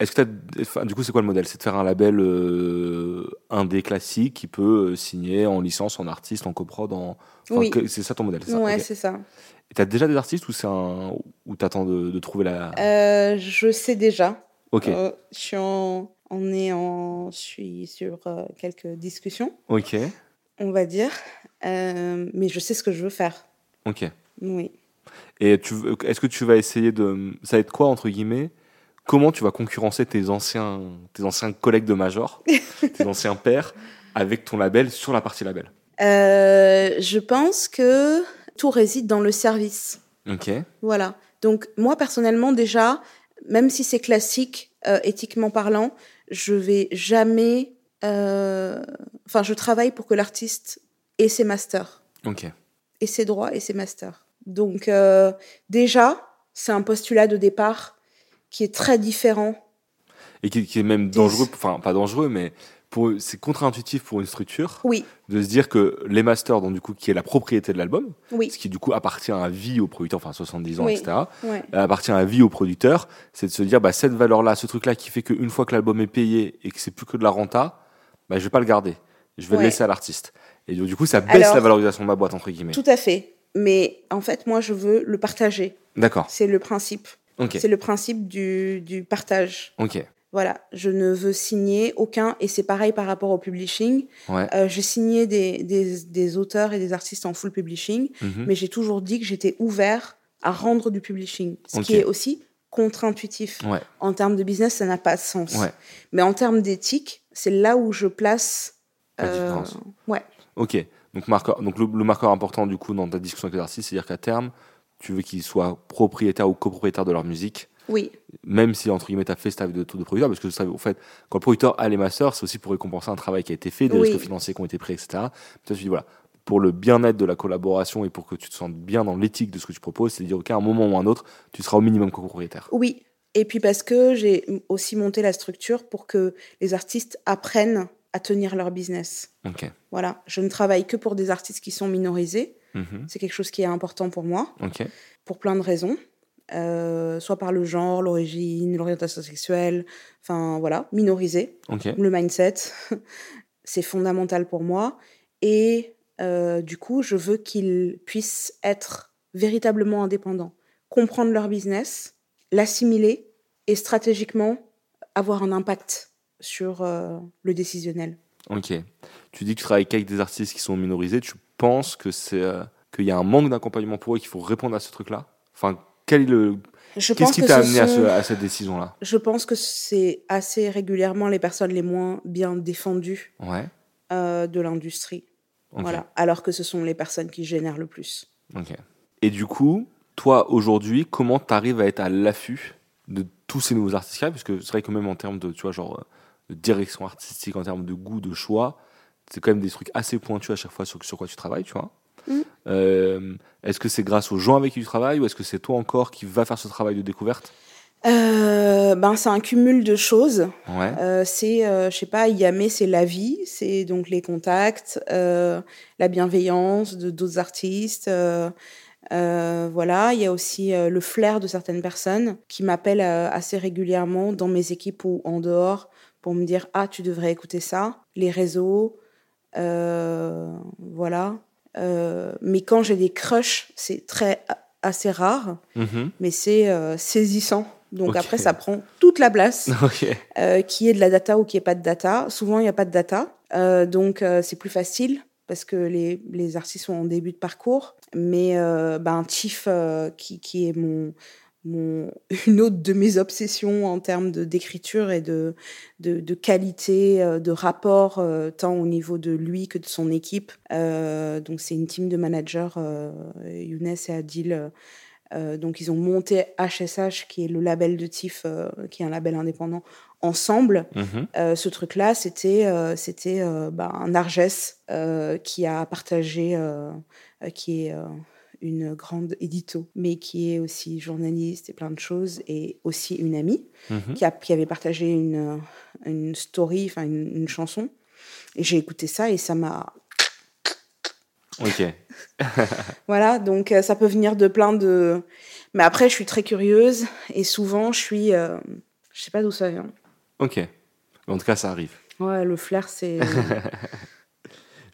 Speaker 1: Est-ce que enfin, du coup, c'est quoi le modèle? C'est de faire un label euh, indé classique qui peut euh, signer en licence, en artiste, en coprod, en. enfin,
Speaker 2: Oui.
Speaker 1: c'est ça ton modèle, c'est ça?
Speaker 2: Ouais, c'est ça.
Speaker 1: Et t'as déjà des artistes ou c'est un ou t'attends de, de trouver la.
Speaker 2: Euh, je sais déjà.
Speaker 1: Ok,
Speaker 2: Euh, je suis en, on est en, je suis sur quelques discussions,
Speaker 1: ok,
Speaker 2: on va dire, mais je sais ce que je veux faire.
Speaker 1: ok.
Speaker 2: Oui.
Speaker 1: Et tu, est-ce que tu vas essayer de, ça va être quoi entre guillemets Comment tu vas concurrencer tes anciens, tes anciens collègues de major, tes anciens pairs, avec ton label sur la partie label?
Speaker 2: Euh, je pense que tout réside dans le service.
Speaker 1: Ok,
Speaker 2: Voilà. Donc moi personnellement déjà, même si c'est classique, euh, éthiquement parlant, je vais jamais. euh, Enfin, je travaille pour que l'artiste ait ses masters,
Speaker 1: ok,
Speaker 2: et ses droits et ses masters. Donc déjà, c'est un postulat de départ qui est très différent.
Speaker 1: et qui, qui est même dangereux, enfin pas dangereux, mais c'est contre-intuitif pour une structure
Speaker 2: Oui,
Speaker 1: de se dire que les masters, donc du coup, qui est la propriété de l'album,
Speaker 2: oui,
Speaker 1: ce qui du coup appartient à vie au producteur, enfin 70 ans,
Speaker 2: Oui.
Speaker 1: etc. euh, appartient à vie au producteur, c'est de se dire bah cette valeur-là, ce truc-là qui fait qu'une fois que l'album est payé et que c'est plus que de la renta, bah je vais pas le garder, je vais le laisser à l'artiste. Et donc, du coup, ça baisse
Speaker 2: Alors-
Speaker 1: la valorisation de ma boîte entre guillemets.
Speaker 2: Tout à fait. Mais en fait, moi, je veux le partager.
Speaker 1: D'accord.
Speaker 2: C'est le principe. C'est le principe du, du partage.
Speaker 1: Ok.
Speaker 2: Voilà, je ne veux signer aucun, et c'est pareil par rapport au publishing.
Speaker 1: Ouais.
Speaker 2: Euh, j'ai signé des, des, des auteurs et des artistes en full publishing,
Speaker 1: Mhm.
Speaker 2: mais j'ai toujours dit que j'étais ouvert à rendre du publishing, ce qui est aussi contre-intuitif.
Speaker 1: Ouais.
Speaker 2: En termes de business, ça n'a pas de sens.
Speaker 1: Ouais.
Speaker 2: Mais en termes d'éthique, c'est là où je place.
Speaker 1: La différence.
Speaker 2: Ouais,
Speaker 1: Ok. Donc, marqueur, donc le, le marqueur important du coup dans ta discussion avec les artistes, c'est-à-dire qu'à terme, tu veux qu'ils soient propriétaires ou copropriétaires de leur musique,
Speaker 2: oui,
Speaker 1: même si entre guillemets t'as fait ce travail de, de producteur, parce que ça, en fait, quand le producteur a les masters, c'est aussi pour récompenser un travail qui a été fait, des
Speaker 2: Oui.
Speaker 1: risques financiers qui ont été pris, etc. Toi, tu dis voilà, pour le bien-être de la collaboration et pour que tu te sentes bien dans l'éthique de ce que tu proposes, c'est de dire ok, à un moment ou un autre, tu seras au minimum copropriétaire.
Speaker 2: oui. Et puis parce que j'ai aussi monté la structure pour que les artistes apprennent à tenir leur business.
Speaker 1: Ok.
Speaker 2: Voilà, je ne travaille que pour des artistes qui sont minorisés.
Speaker 1: Mhm.
Speaker 2: C'est quelque chose qui est important pour moi, pour plein de raisons. Euh, soit par le genre, l'origine, l'orientation sexuelle, enfin voilà, minorisé. Le mindset, c'est fondamental pour moi. Et euh, du coup, je veux qu'ils puissent être véritablement indépendants, comprendre leur business, l'assimiler et stratégiquement avoir un impact sur euh, le décisionnel.
Speaker 1: Ok. Tu dis que tu travailles qu'avec des artistes qui sont minorisés. Tu penses que c'est euh, qu'il y a un manque d'accompagnement pour eux qu'il faut répondre à ce truc-là? Enfin, quel est le qu'est-ce qui t'a amené à, ce-
Speaker 2: sont-
Speaker 1: à cette décision-là?
Speaker 2: Je pense que c'est assez régulièrement les personnes les moins bien défendues
Speaker 1: Ouais.
Speaker 2: euh, de l'industrie. Voilà. Alors que ce sont les personnes qui génèrent le plus.
Speaker 1: Ok. Et du coup, toi aujourd'hui, comment tu arrives à être à l'affût de tous ces nouveaux artistes qu'il y a Parce que c'est vrai que même en termes de, tu vois, genre, de direction artistique, en termes de goût, de choix, c'est quand même des trucs assez pointus à chaque fois sur, sur quoi tu travailles, tu vois.
Speaker 2: Mhm.
Speaker 1: Euh, est-ce que c'est grâce aux gens avec qui tu travailles ou est-ce que c'est toi encore qui va faire ce travail de découverte?
Speaker 2: Euh, ben, c'est un cumul de choses.
Speaker 1: Ouais.
Speaker 2: Euh, c'est, je sais pas, Yamé, c'est la vie, c'est donc les contacts, la bienveillance de d'autres artistes. voilà, il y a aussi le flair de certaines personnes qui m'appellent assez régulièrement dans mes équipes ou en dehors pour me dire ah tu devrais écouter ça. Les réseaux, euh, voilà. Euh, mais quand j'ai des crushs, c'est très assez rare,
Speaker 1: Mhm.
Speaker 2: mais c'est euh, saisissant. Donc après, ça prend toute la place
Speaker 1: Ok.
Speaker 2: euh, qui est de la data ou qui est pas de data. Souvent, il n'y a pas de data. Donc, c'est plus facile parce que les, les artistes sont en début de parcours. Mais ben, Chief, qui, qui est mon, mon, une autre de mes obsessions en termes d'écriture et de, de, de qualité, euh, de rapport, euh, tant au niveau de lui que de son équipe. Euh, donc, c'est une team de managers, euh, Younes et Adil. donc, ils ont monté HSH, qui est le label de TIFF, qui est un label indépendant, ensemble.
Speaker 1: Mhm.
Speaker 2: Ce truc-là, c'était c'était bah, un Argès euh, qui a partagé, qui est une grande édito, mais qui est aussi journaliste et plein de choses, et aussi une amie
Speaker 1: Mhm.
Speaker 2: qui, a, qui avait partagé une, une story, enfin une, une chanson. Et j'ai écouté ça et ça m'a.
Speaker 1: Ok.
Speaker 2: Voilà, donc euh, ça peut venir de plein de. Mais après, je suis très curieuse et souvent, je suis. euh, Je sais pas d'où ça vient.
Speaker 1: Ok. En tout cas, ça arrive.
Speaker 2: Ouais, le flair, c'est.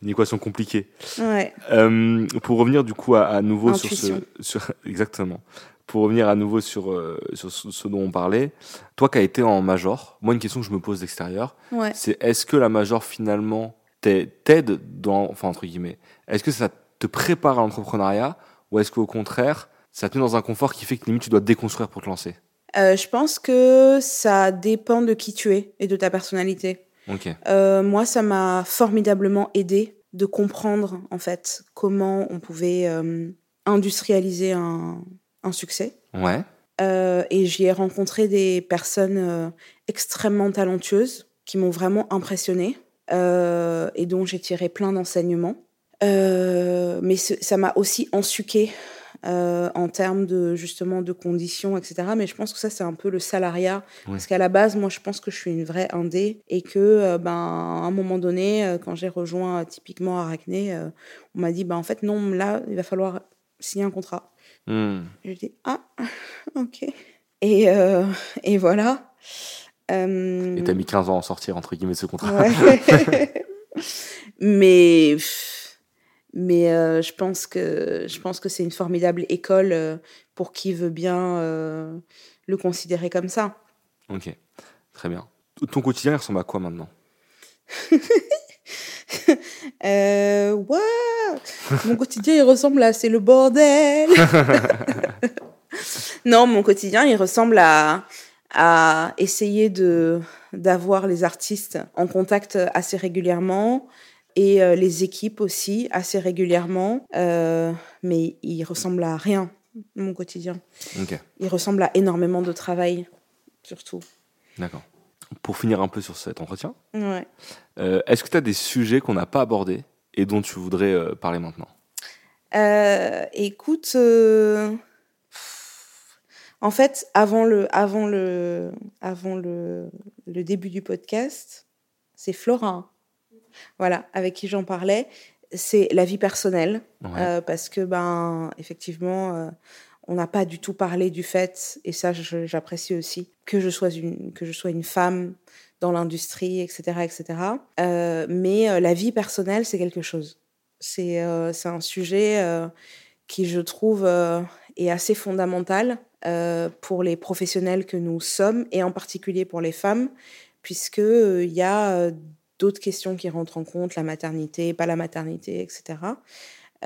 Speaker 1: Une équation compliquée.
Speaker 2: ouais.
Speaker 1: Euh, pour revenir du coup à, à nouveau sur ce, sur, exactement. Pour revenir à nouveau sur, euh, sur ce, ce dont on parlait, toi qui as été en major, moi une question que je me pose d'extérieur,
Speaker 2: Ouais.
Speaker 1: c'est est-ce que la major finalement t'ai- t'aide dans, enfin entre guillemets, est-ce que ça te prépare à l'entrepreneuriat ou est-ce qu'au contraire ça te met dans un confort qui fait que limite tu dois déconstruire pour te lancer?
Speaker 2: Euh, je pense que ça dépend de qui tu es et de ta personnalité.
Speaker 1: Ok.
Speaker 2: Euh, moi, ça m'a formidablement aidé de comprendre en fait comment on pouvait euh, industrialiser un, un succès.
Speaker 1: Ouais.
Speaker 2: Euh, et j'y ai rencontré des personnes extrêmement talentueuses qui m'ont vraiment impressionnée et dont j'ai tiré plein d'enseignements. Mais ce- ça m'a aussi ensuqué euh, en termes de justement de conditions, etc. Mais je pense que ça c'est un peu le salariat, parce qu'à la base, moi je pense que je suis une vraie indé et que euh, ben à un moment donné, euh, quand j'ai rejoint typiquement Arachné, euh, on m'a dit ben en fait non là il va falloir signer un contrat.
Speaker 1: Hmm.
Speaker 2: J'ai dit ah ok et et voilà.
Speaker 1: Et t'as mis 15 ans à en sortir entre guillemets de ce contrat.
Speaker 2: Ouais. mais pff, mais euh, je pense que je pense que c'est une formidable école euh, pour qui veut bien euh, le considérer comme ça.
Speaker 1: Ok. Très bien. Ton quotidien il ressemble à quoi maintenant?
Speaker 2: Euh, what Mon quotidien il ressemble à c'est le bordel. non, mon quotidien il ressemble à à essayer de d'avoir les artistes en contact assez régulièrement et euh, les équipes aussi assez régulièrement. Euh, mais il ressemble à rien mon quotidien. Il ressemble à énormément de travail surtout.
Speaker 1: D'accord. Pour finir un peu sur cet entretien,
Speaker 2: Ouais.
Speaker 1: euh, est-ce que tu as des sujets qu'on n'a pas abordés et dont tu voudrais parler maintenant?
Speaker 2: Écoute, en fait, avant le, avant le, avant le, le début du podcast, c'est Florin, voilà, avec qui j'en parlais. C'est la vie personnelle,
Speaker 1: Ouais.
Speaker 2: euh, parce que ben, effectivement, euh, on n'a pas du tout parlé du fait, et ça, j'apprécie aussi, que je sois une, que je sois une femme dans l'industrie, etc., etc. Euh, mais la vie personnelle, c'est quelque chose. C'est c'est un sujet qui, je trouve, est assez fondamental pour les professionnels que nous sommes et en particulier pour les femmes, puisque il y a d'autres questions qui rentrent en compte, la maternité, pas la maternité, etc.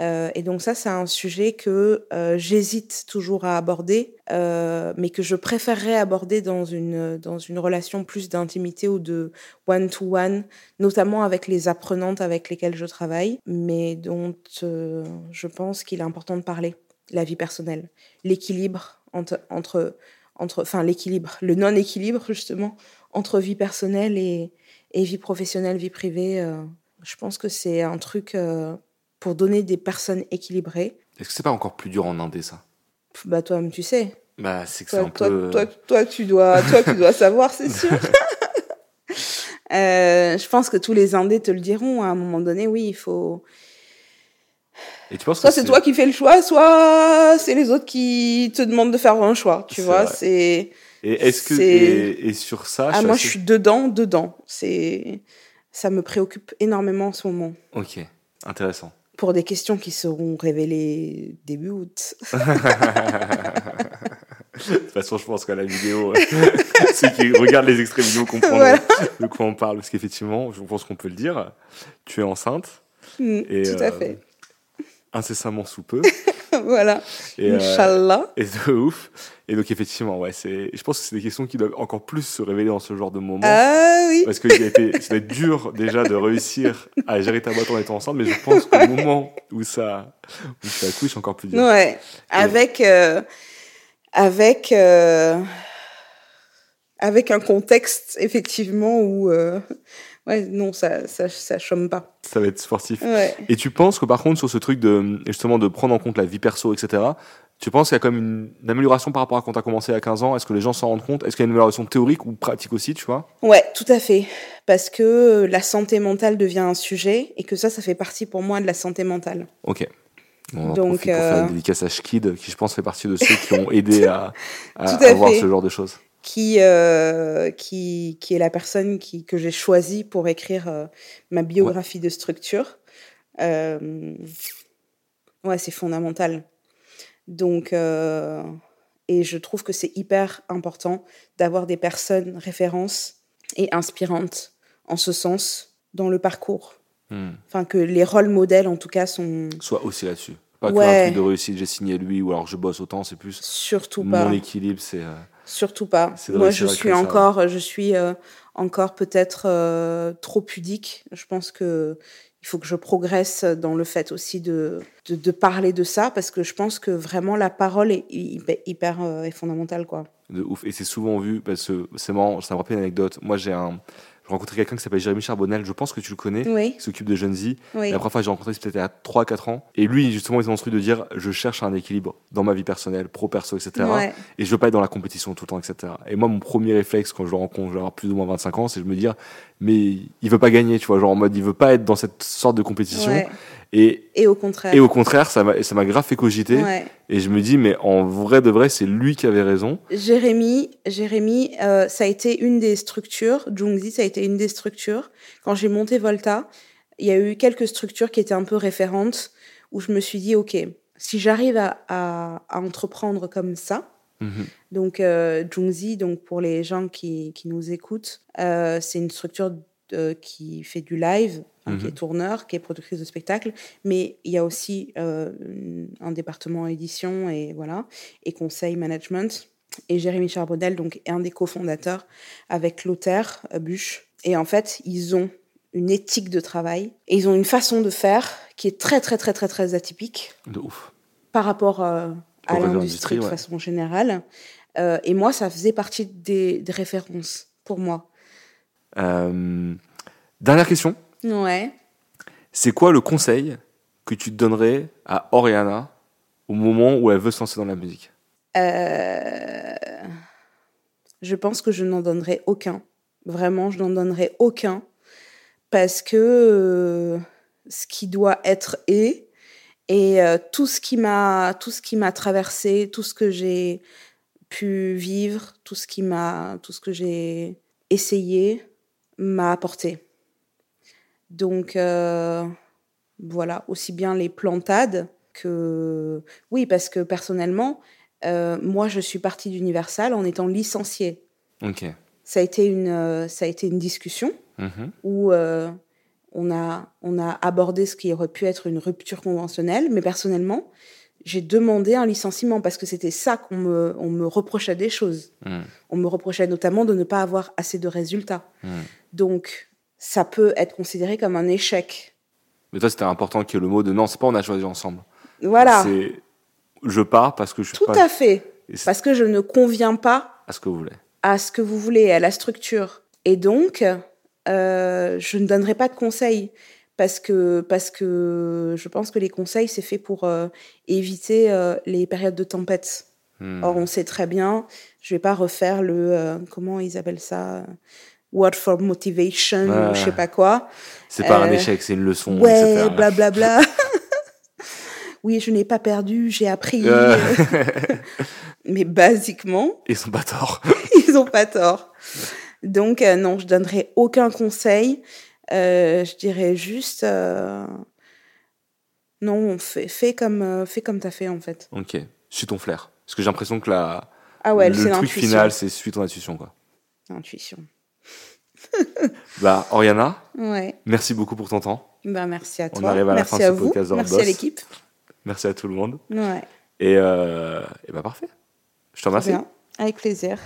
Speaker 2: Euh, et donc ça, c'est un sujet que euh, j'hésite toujours à aborder, euh, mais que je préférerais aborder dans une, dans une relation plus d'intimité ou de one-to-one, notamment avec les apprenantes avec lesquelles je travaille, mais dont je pense qu'il est important de parler, la vie personnelle, l'équilibre entre, entre, entre, enfin l'équilibre, le non-équilibre justement entre vie personnelle et, et vie professionnelle, vie privée. euh, je pense que c'est un truc euh, pour donner des personnes équilibrées.
Speaker 1: Est-ce que c'est pas encore plus dur en indé ça?
Speaker 2: Bah toi-même tu sais.
Speaker 1: Bah c'est que c'est
Speaker 2: Toi,
Speaker 1: un
Speaker 2: toi,
Speaker 1: peu.
Speaker 2: toi, toi, tu dois, toi, tu dois savoir, c'est sûr. Euh, je pense que tous les indés te le diront à un moment donné. Oui, il faut.
Speaker 1: Et tu penses
Speaker 2: Soit c'est toi qui fais le choix, soit c'est les autres qui te demandent de faire un choix. Tu vois, c'est.
Speaker 1: Et est-ce que
Speaker 2: c'est-
Speaker 1: et, et sur ça
Speaker 2: Ah, moi,
Speaker 1: assez-
Speaker 2: je suis dedans, dedans. C'est. Ça me préoccupe énormément en ce moment.
Speaker 1: Ok, intéressant.
Speaker 2: Pour des questions qui seront révélées début août.
Speaker 1: De toute façon, je pense qu'à la vidéo, euh, ceux qui regardent les extraits vidéo comprendront
Speaker 2: Voilà.
Speaker 1: de quoi on parle. Parce qu'effectivement, je pense qu'on peut le dire, tu es enceinte,
Speaker 2: Mm,
Speaker 1: Et,
Speaker 2: Tout
Speaker 1: euh,
Speaker 2: à fait.
Speaker 1: Incessamment sous peu.
Speaker 2: voilà.
Speaker 1: Et, euh,
Speaker 2: Inch'Allah.
Speaker 1: et de ouf. Et donc, effectivement, ouais, c'est, je pense que c'est des questions qui doivent encore plus se révéler dans ce genre de moment.
Speaker 2: Ah oui.
Speaker 1: Parce que ça va être dur déjà de réussir à gérer ta boîte en étant enceinte, mais je pense qu'au moment où ça, où ça accouche, c'est encore plus dur.
Speaker 2: Ouais, avec euh, avec euh, avec un contexte effectivement où ouais non ça ça ça chôme pas.
Speaker 1: Ça va être sportif.
Speaker 2: Ouais.
Speaker 1: Et tu penses que par contre sur ce truc de justement de prendre en compte la vie perso, etc. Tu penses qu'il y a quand même une, une amélioration par rapport à quand tu as commencé à 15 ans? Est-ce que les gens s'en rendent compte? Est-ce qu'il y a une amélioration théorique ou pratique aussi, tu vois?
Speaker 2: Ouais, tout à fait. Parce que la santé mentale devient un sujet et que ça, ça fait partie pour moi de la santé mentale.
Speaker 1: Ok. On en
Speaker 2: Donc,
Speaker 1: pour faire
Speaker 2: euh,
Speaker 1: une dédicace à Schkid, qui je pense fait partie de ceux qui ont aidé à, à,
Speaker 2: à
Speaker 1: à voir
Speaker 2: fait.
Speaker 1: ce genre de choses.
Speaker 2: Qui, euh, qui, qui est la personne qui, que j'ai choisie pour écrire euh, ma biographie de structure. Euh, ouais, c'est fondamental. Donc, et je trouve que c'est hyper important d'avoir des personnes références et inspirantes en ce sens dans le parcours.
Speaker 1: Hmm.
Speaker 2: Enfin, que les rôles modèles, en tout cas, sont
Speaker 1: Soit aussi là-dessus. Pas que un
Speaker 2: Ouais.
Speaker 1: truc de réussite, j'ai signé lui, ou alors je bosse autant, c'est plus
Speaker 2: surtout pas.
Speaker 1: mon équilibre, c'est.
Speaker 2: Surtout pas. Moi, je suis
Speaker 1: ça,
Speaker 2: encore, je suis euh, encore peut-être euh, trop pudique. Je pense que il faut que je progresse dans le fait aussi de, de, de parler de ça parce que je pense que vraiment la parole est hyper, hyper euh, est fondamentale quoi.
Speaker 1: de ouf. Et c'est souvent vu, parce que c'est marrant, ça me rappelle une anecdote. Moi, j'ai un. J'ai rencontré quelqu'un qui s'appelle Jérémy Charbonnel, je pense que tu le connais,
Speaker 2: Oui,
Speaker 1: qui s'occupe de Jeunes Y.
Speaker 2: oui,
Speaker 1: La première fois que j'ai rencontré, c'était peut-être a 3-4 ans. Et lui, justement, il s'est construit de dire je cherche un équilibre dans ma vie personnelle, pro, perso, etc.
Speaker 2: ouais,
Speaker 1: Et je veux pas être dans la compétition tout le temps, etc. Et moi, mon premier réflexe quand je le rencontre, je vais avoir plus ou moins 25 ans, c'est de me dire mais il veut pas gagner, tu vois, genre en mode il veut pas être dans cette sorte de compétition.
Speaker 2: ouais.
Speaker 1: Et,
Speaker 2: Et au contraire.
Speaker 1: et au contraire, ça m'a ça m'a grave fait cogiter.
Speaker 2: Ouais.
Speaker 1: Et je me dis mais en vrai de vrai, c'est lui qui avait raison.
Speaker 2: Jérémy, Jérémy, euh, ça a été une des structures. Jungzi, ça a été une des structures. Quand j'ai monté Volta, il y a eu quelques structures qui étaient un peu référentes où je me suis dit, ok, si j'arrive à, à, à entreprendre comme ça,
Speaker 1: Mhm.
Speaker 2: donc euh, Jungzi, donc pour les gens qui, qui nous écoutent, euh, c'est une structure de- qui fait du live, hein, qui
Speaker 1: Mhm.
Speaker 2: est tourneur, qui est productrice de spectacle, mais il y a aussi euh, un département édition et voilà et conseil management. Et Jérémy Charbonnel donc est un des cofondateurs avec Lothaire euh, Buche. Et en fait, ils ont une éthique de travail et ils ont une façon de faire qui est très très très très très atypique
Speaker 1: De ouf.
Speaker 2: par rapport euh, à l'industrie de
Speaker 1: ouais.
Speaker 2: façon générale. Euh, et moi, ça faisait partie des, des références pour moi.
Speaker 1: Euh, dernière question.
Speaker 2: Ouais.
Speaker 1: C'est quoi le conseil que tu donnerais à Oriana au moment où elle veut se lancer dans la musique?
Speaker 2: Euh, je pense que je n'en donnerai aucun. Vraiment, je n'en donnerai aucun. Parce que euh, ce qui doit être est. Et euh, tout ce qui m'a tout ce qui m'a traversé, tout ce que j'ai pu vivre, tout ce qui m'a tout ce que j'ai essayé m'a apporté. Donc euh, voilà, aussi bien les plantades que oui parce que personnellement euh, moi, je suis partie d'Universal en étant licenciée.
Speaker 1: Ok.
Speaker 2: Ça a été une, ça a été une discussion
Speaker 1: Mhm.
Speaker 2: où on, a, on a abordé ce qui aurait pu être une rupture conventionnelle, mais personnellement, j'ai demandé un licenciement parce que c'était ça qu'on me, on me reprochait des choses.
Speaker 1: Mhm.
Speaker 2: On me reprochait notamment de ne pas avoir assez de résultats.
Speaker 1: Mhm.
Speaker 2: Donc, ça peut être considéré comme un échec.
Speaker 1: Mais toi, c'était important qu'il y ait le mot de non, c'est pas on a choisi ensemble.
Speaker 2: Voilà,
Speaker 1: C'est je pars parce que je suis
Speaker 2: tout
Speaker 1: pas
Speaker 2: à fait. Parce que je ne conviens pas
Speaker 1: à ce que vous voulez.
Speaker 2: à ce que vous voulez, à la structure. Et donc, euh, je ne donnerai pas de conseils parce que, parce que je pense que les conseils, c'est fait pour euh, éviter euh, les périodes de tempête.
Speaker 1: Hmm.
Speaker 2: Or, on sait très bien, je vais pas refaire le, comment ils appellent ça, word for motivation, ou je sais pas quoi.
Speaker 1: c'est pas un échec, c'est une leçon.
Speaker 2: Ouais, blablabla. oui, je n'ai pas perdu, j'ai appris. Mais basiquement,
Speaker 1: Ils sont pas tort.
Speaker 2: ils ont pas tort. Donc, euh, non, je donnerai aucun conseil. Euh, je dirais juste, euh, non, fais, fais comme, fais comme t'as fait en fait.
Speaker 1: ok. Suis ton flair. Parce que j'ai l'impression que la,
Speaker 2: Ah ouais,
Speaker 1: le truc final, c'est suis ton intuition. Quoi.
Speaker 2: Intuition.
Speaker 1: Bah, Oriana,
Speaker 2: Ouais.
Speaker 1: merci beaucoup pour ton temps.
Speaker 2: Ben, merci à
Speaker 1: On
Speaker 2: toi.
Speaker 1: arrive à la fin de ce podcast
Speaker 2: Merci
Speaker 1: Boss.
Speaker 2: à l'équipe.
Speaker 1: Merci à tout le monde.
Speaker 2: Ouais.
Speaker 1: Et, euh, et bah, parfait. Je te remercie.
Speaker 2: bien. Avec plaisir.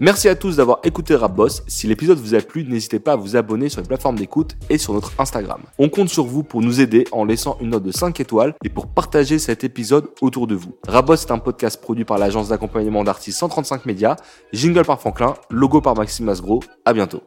Speaker 1: Merci à tous d'avoir écouté Rapboss. Si l'épisode vous a plu, n'hésitez pas à vous abonner sur les plateformes d'écoute et sur notre Instagram. On compte sur vous pour nous aider en laissant une note de 5 étoiles et pour partager cet épisode autour de vous. Rapboss est un podcast produit par l'agence d'accompagnement d'artistes 135 médias, jingle par Franklin, logo par Maxime Masgro. À bientôt.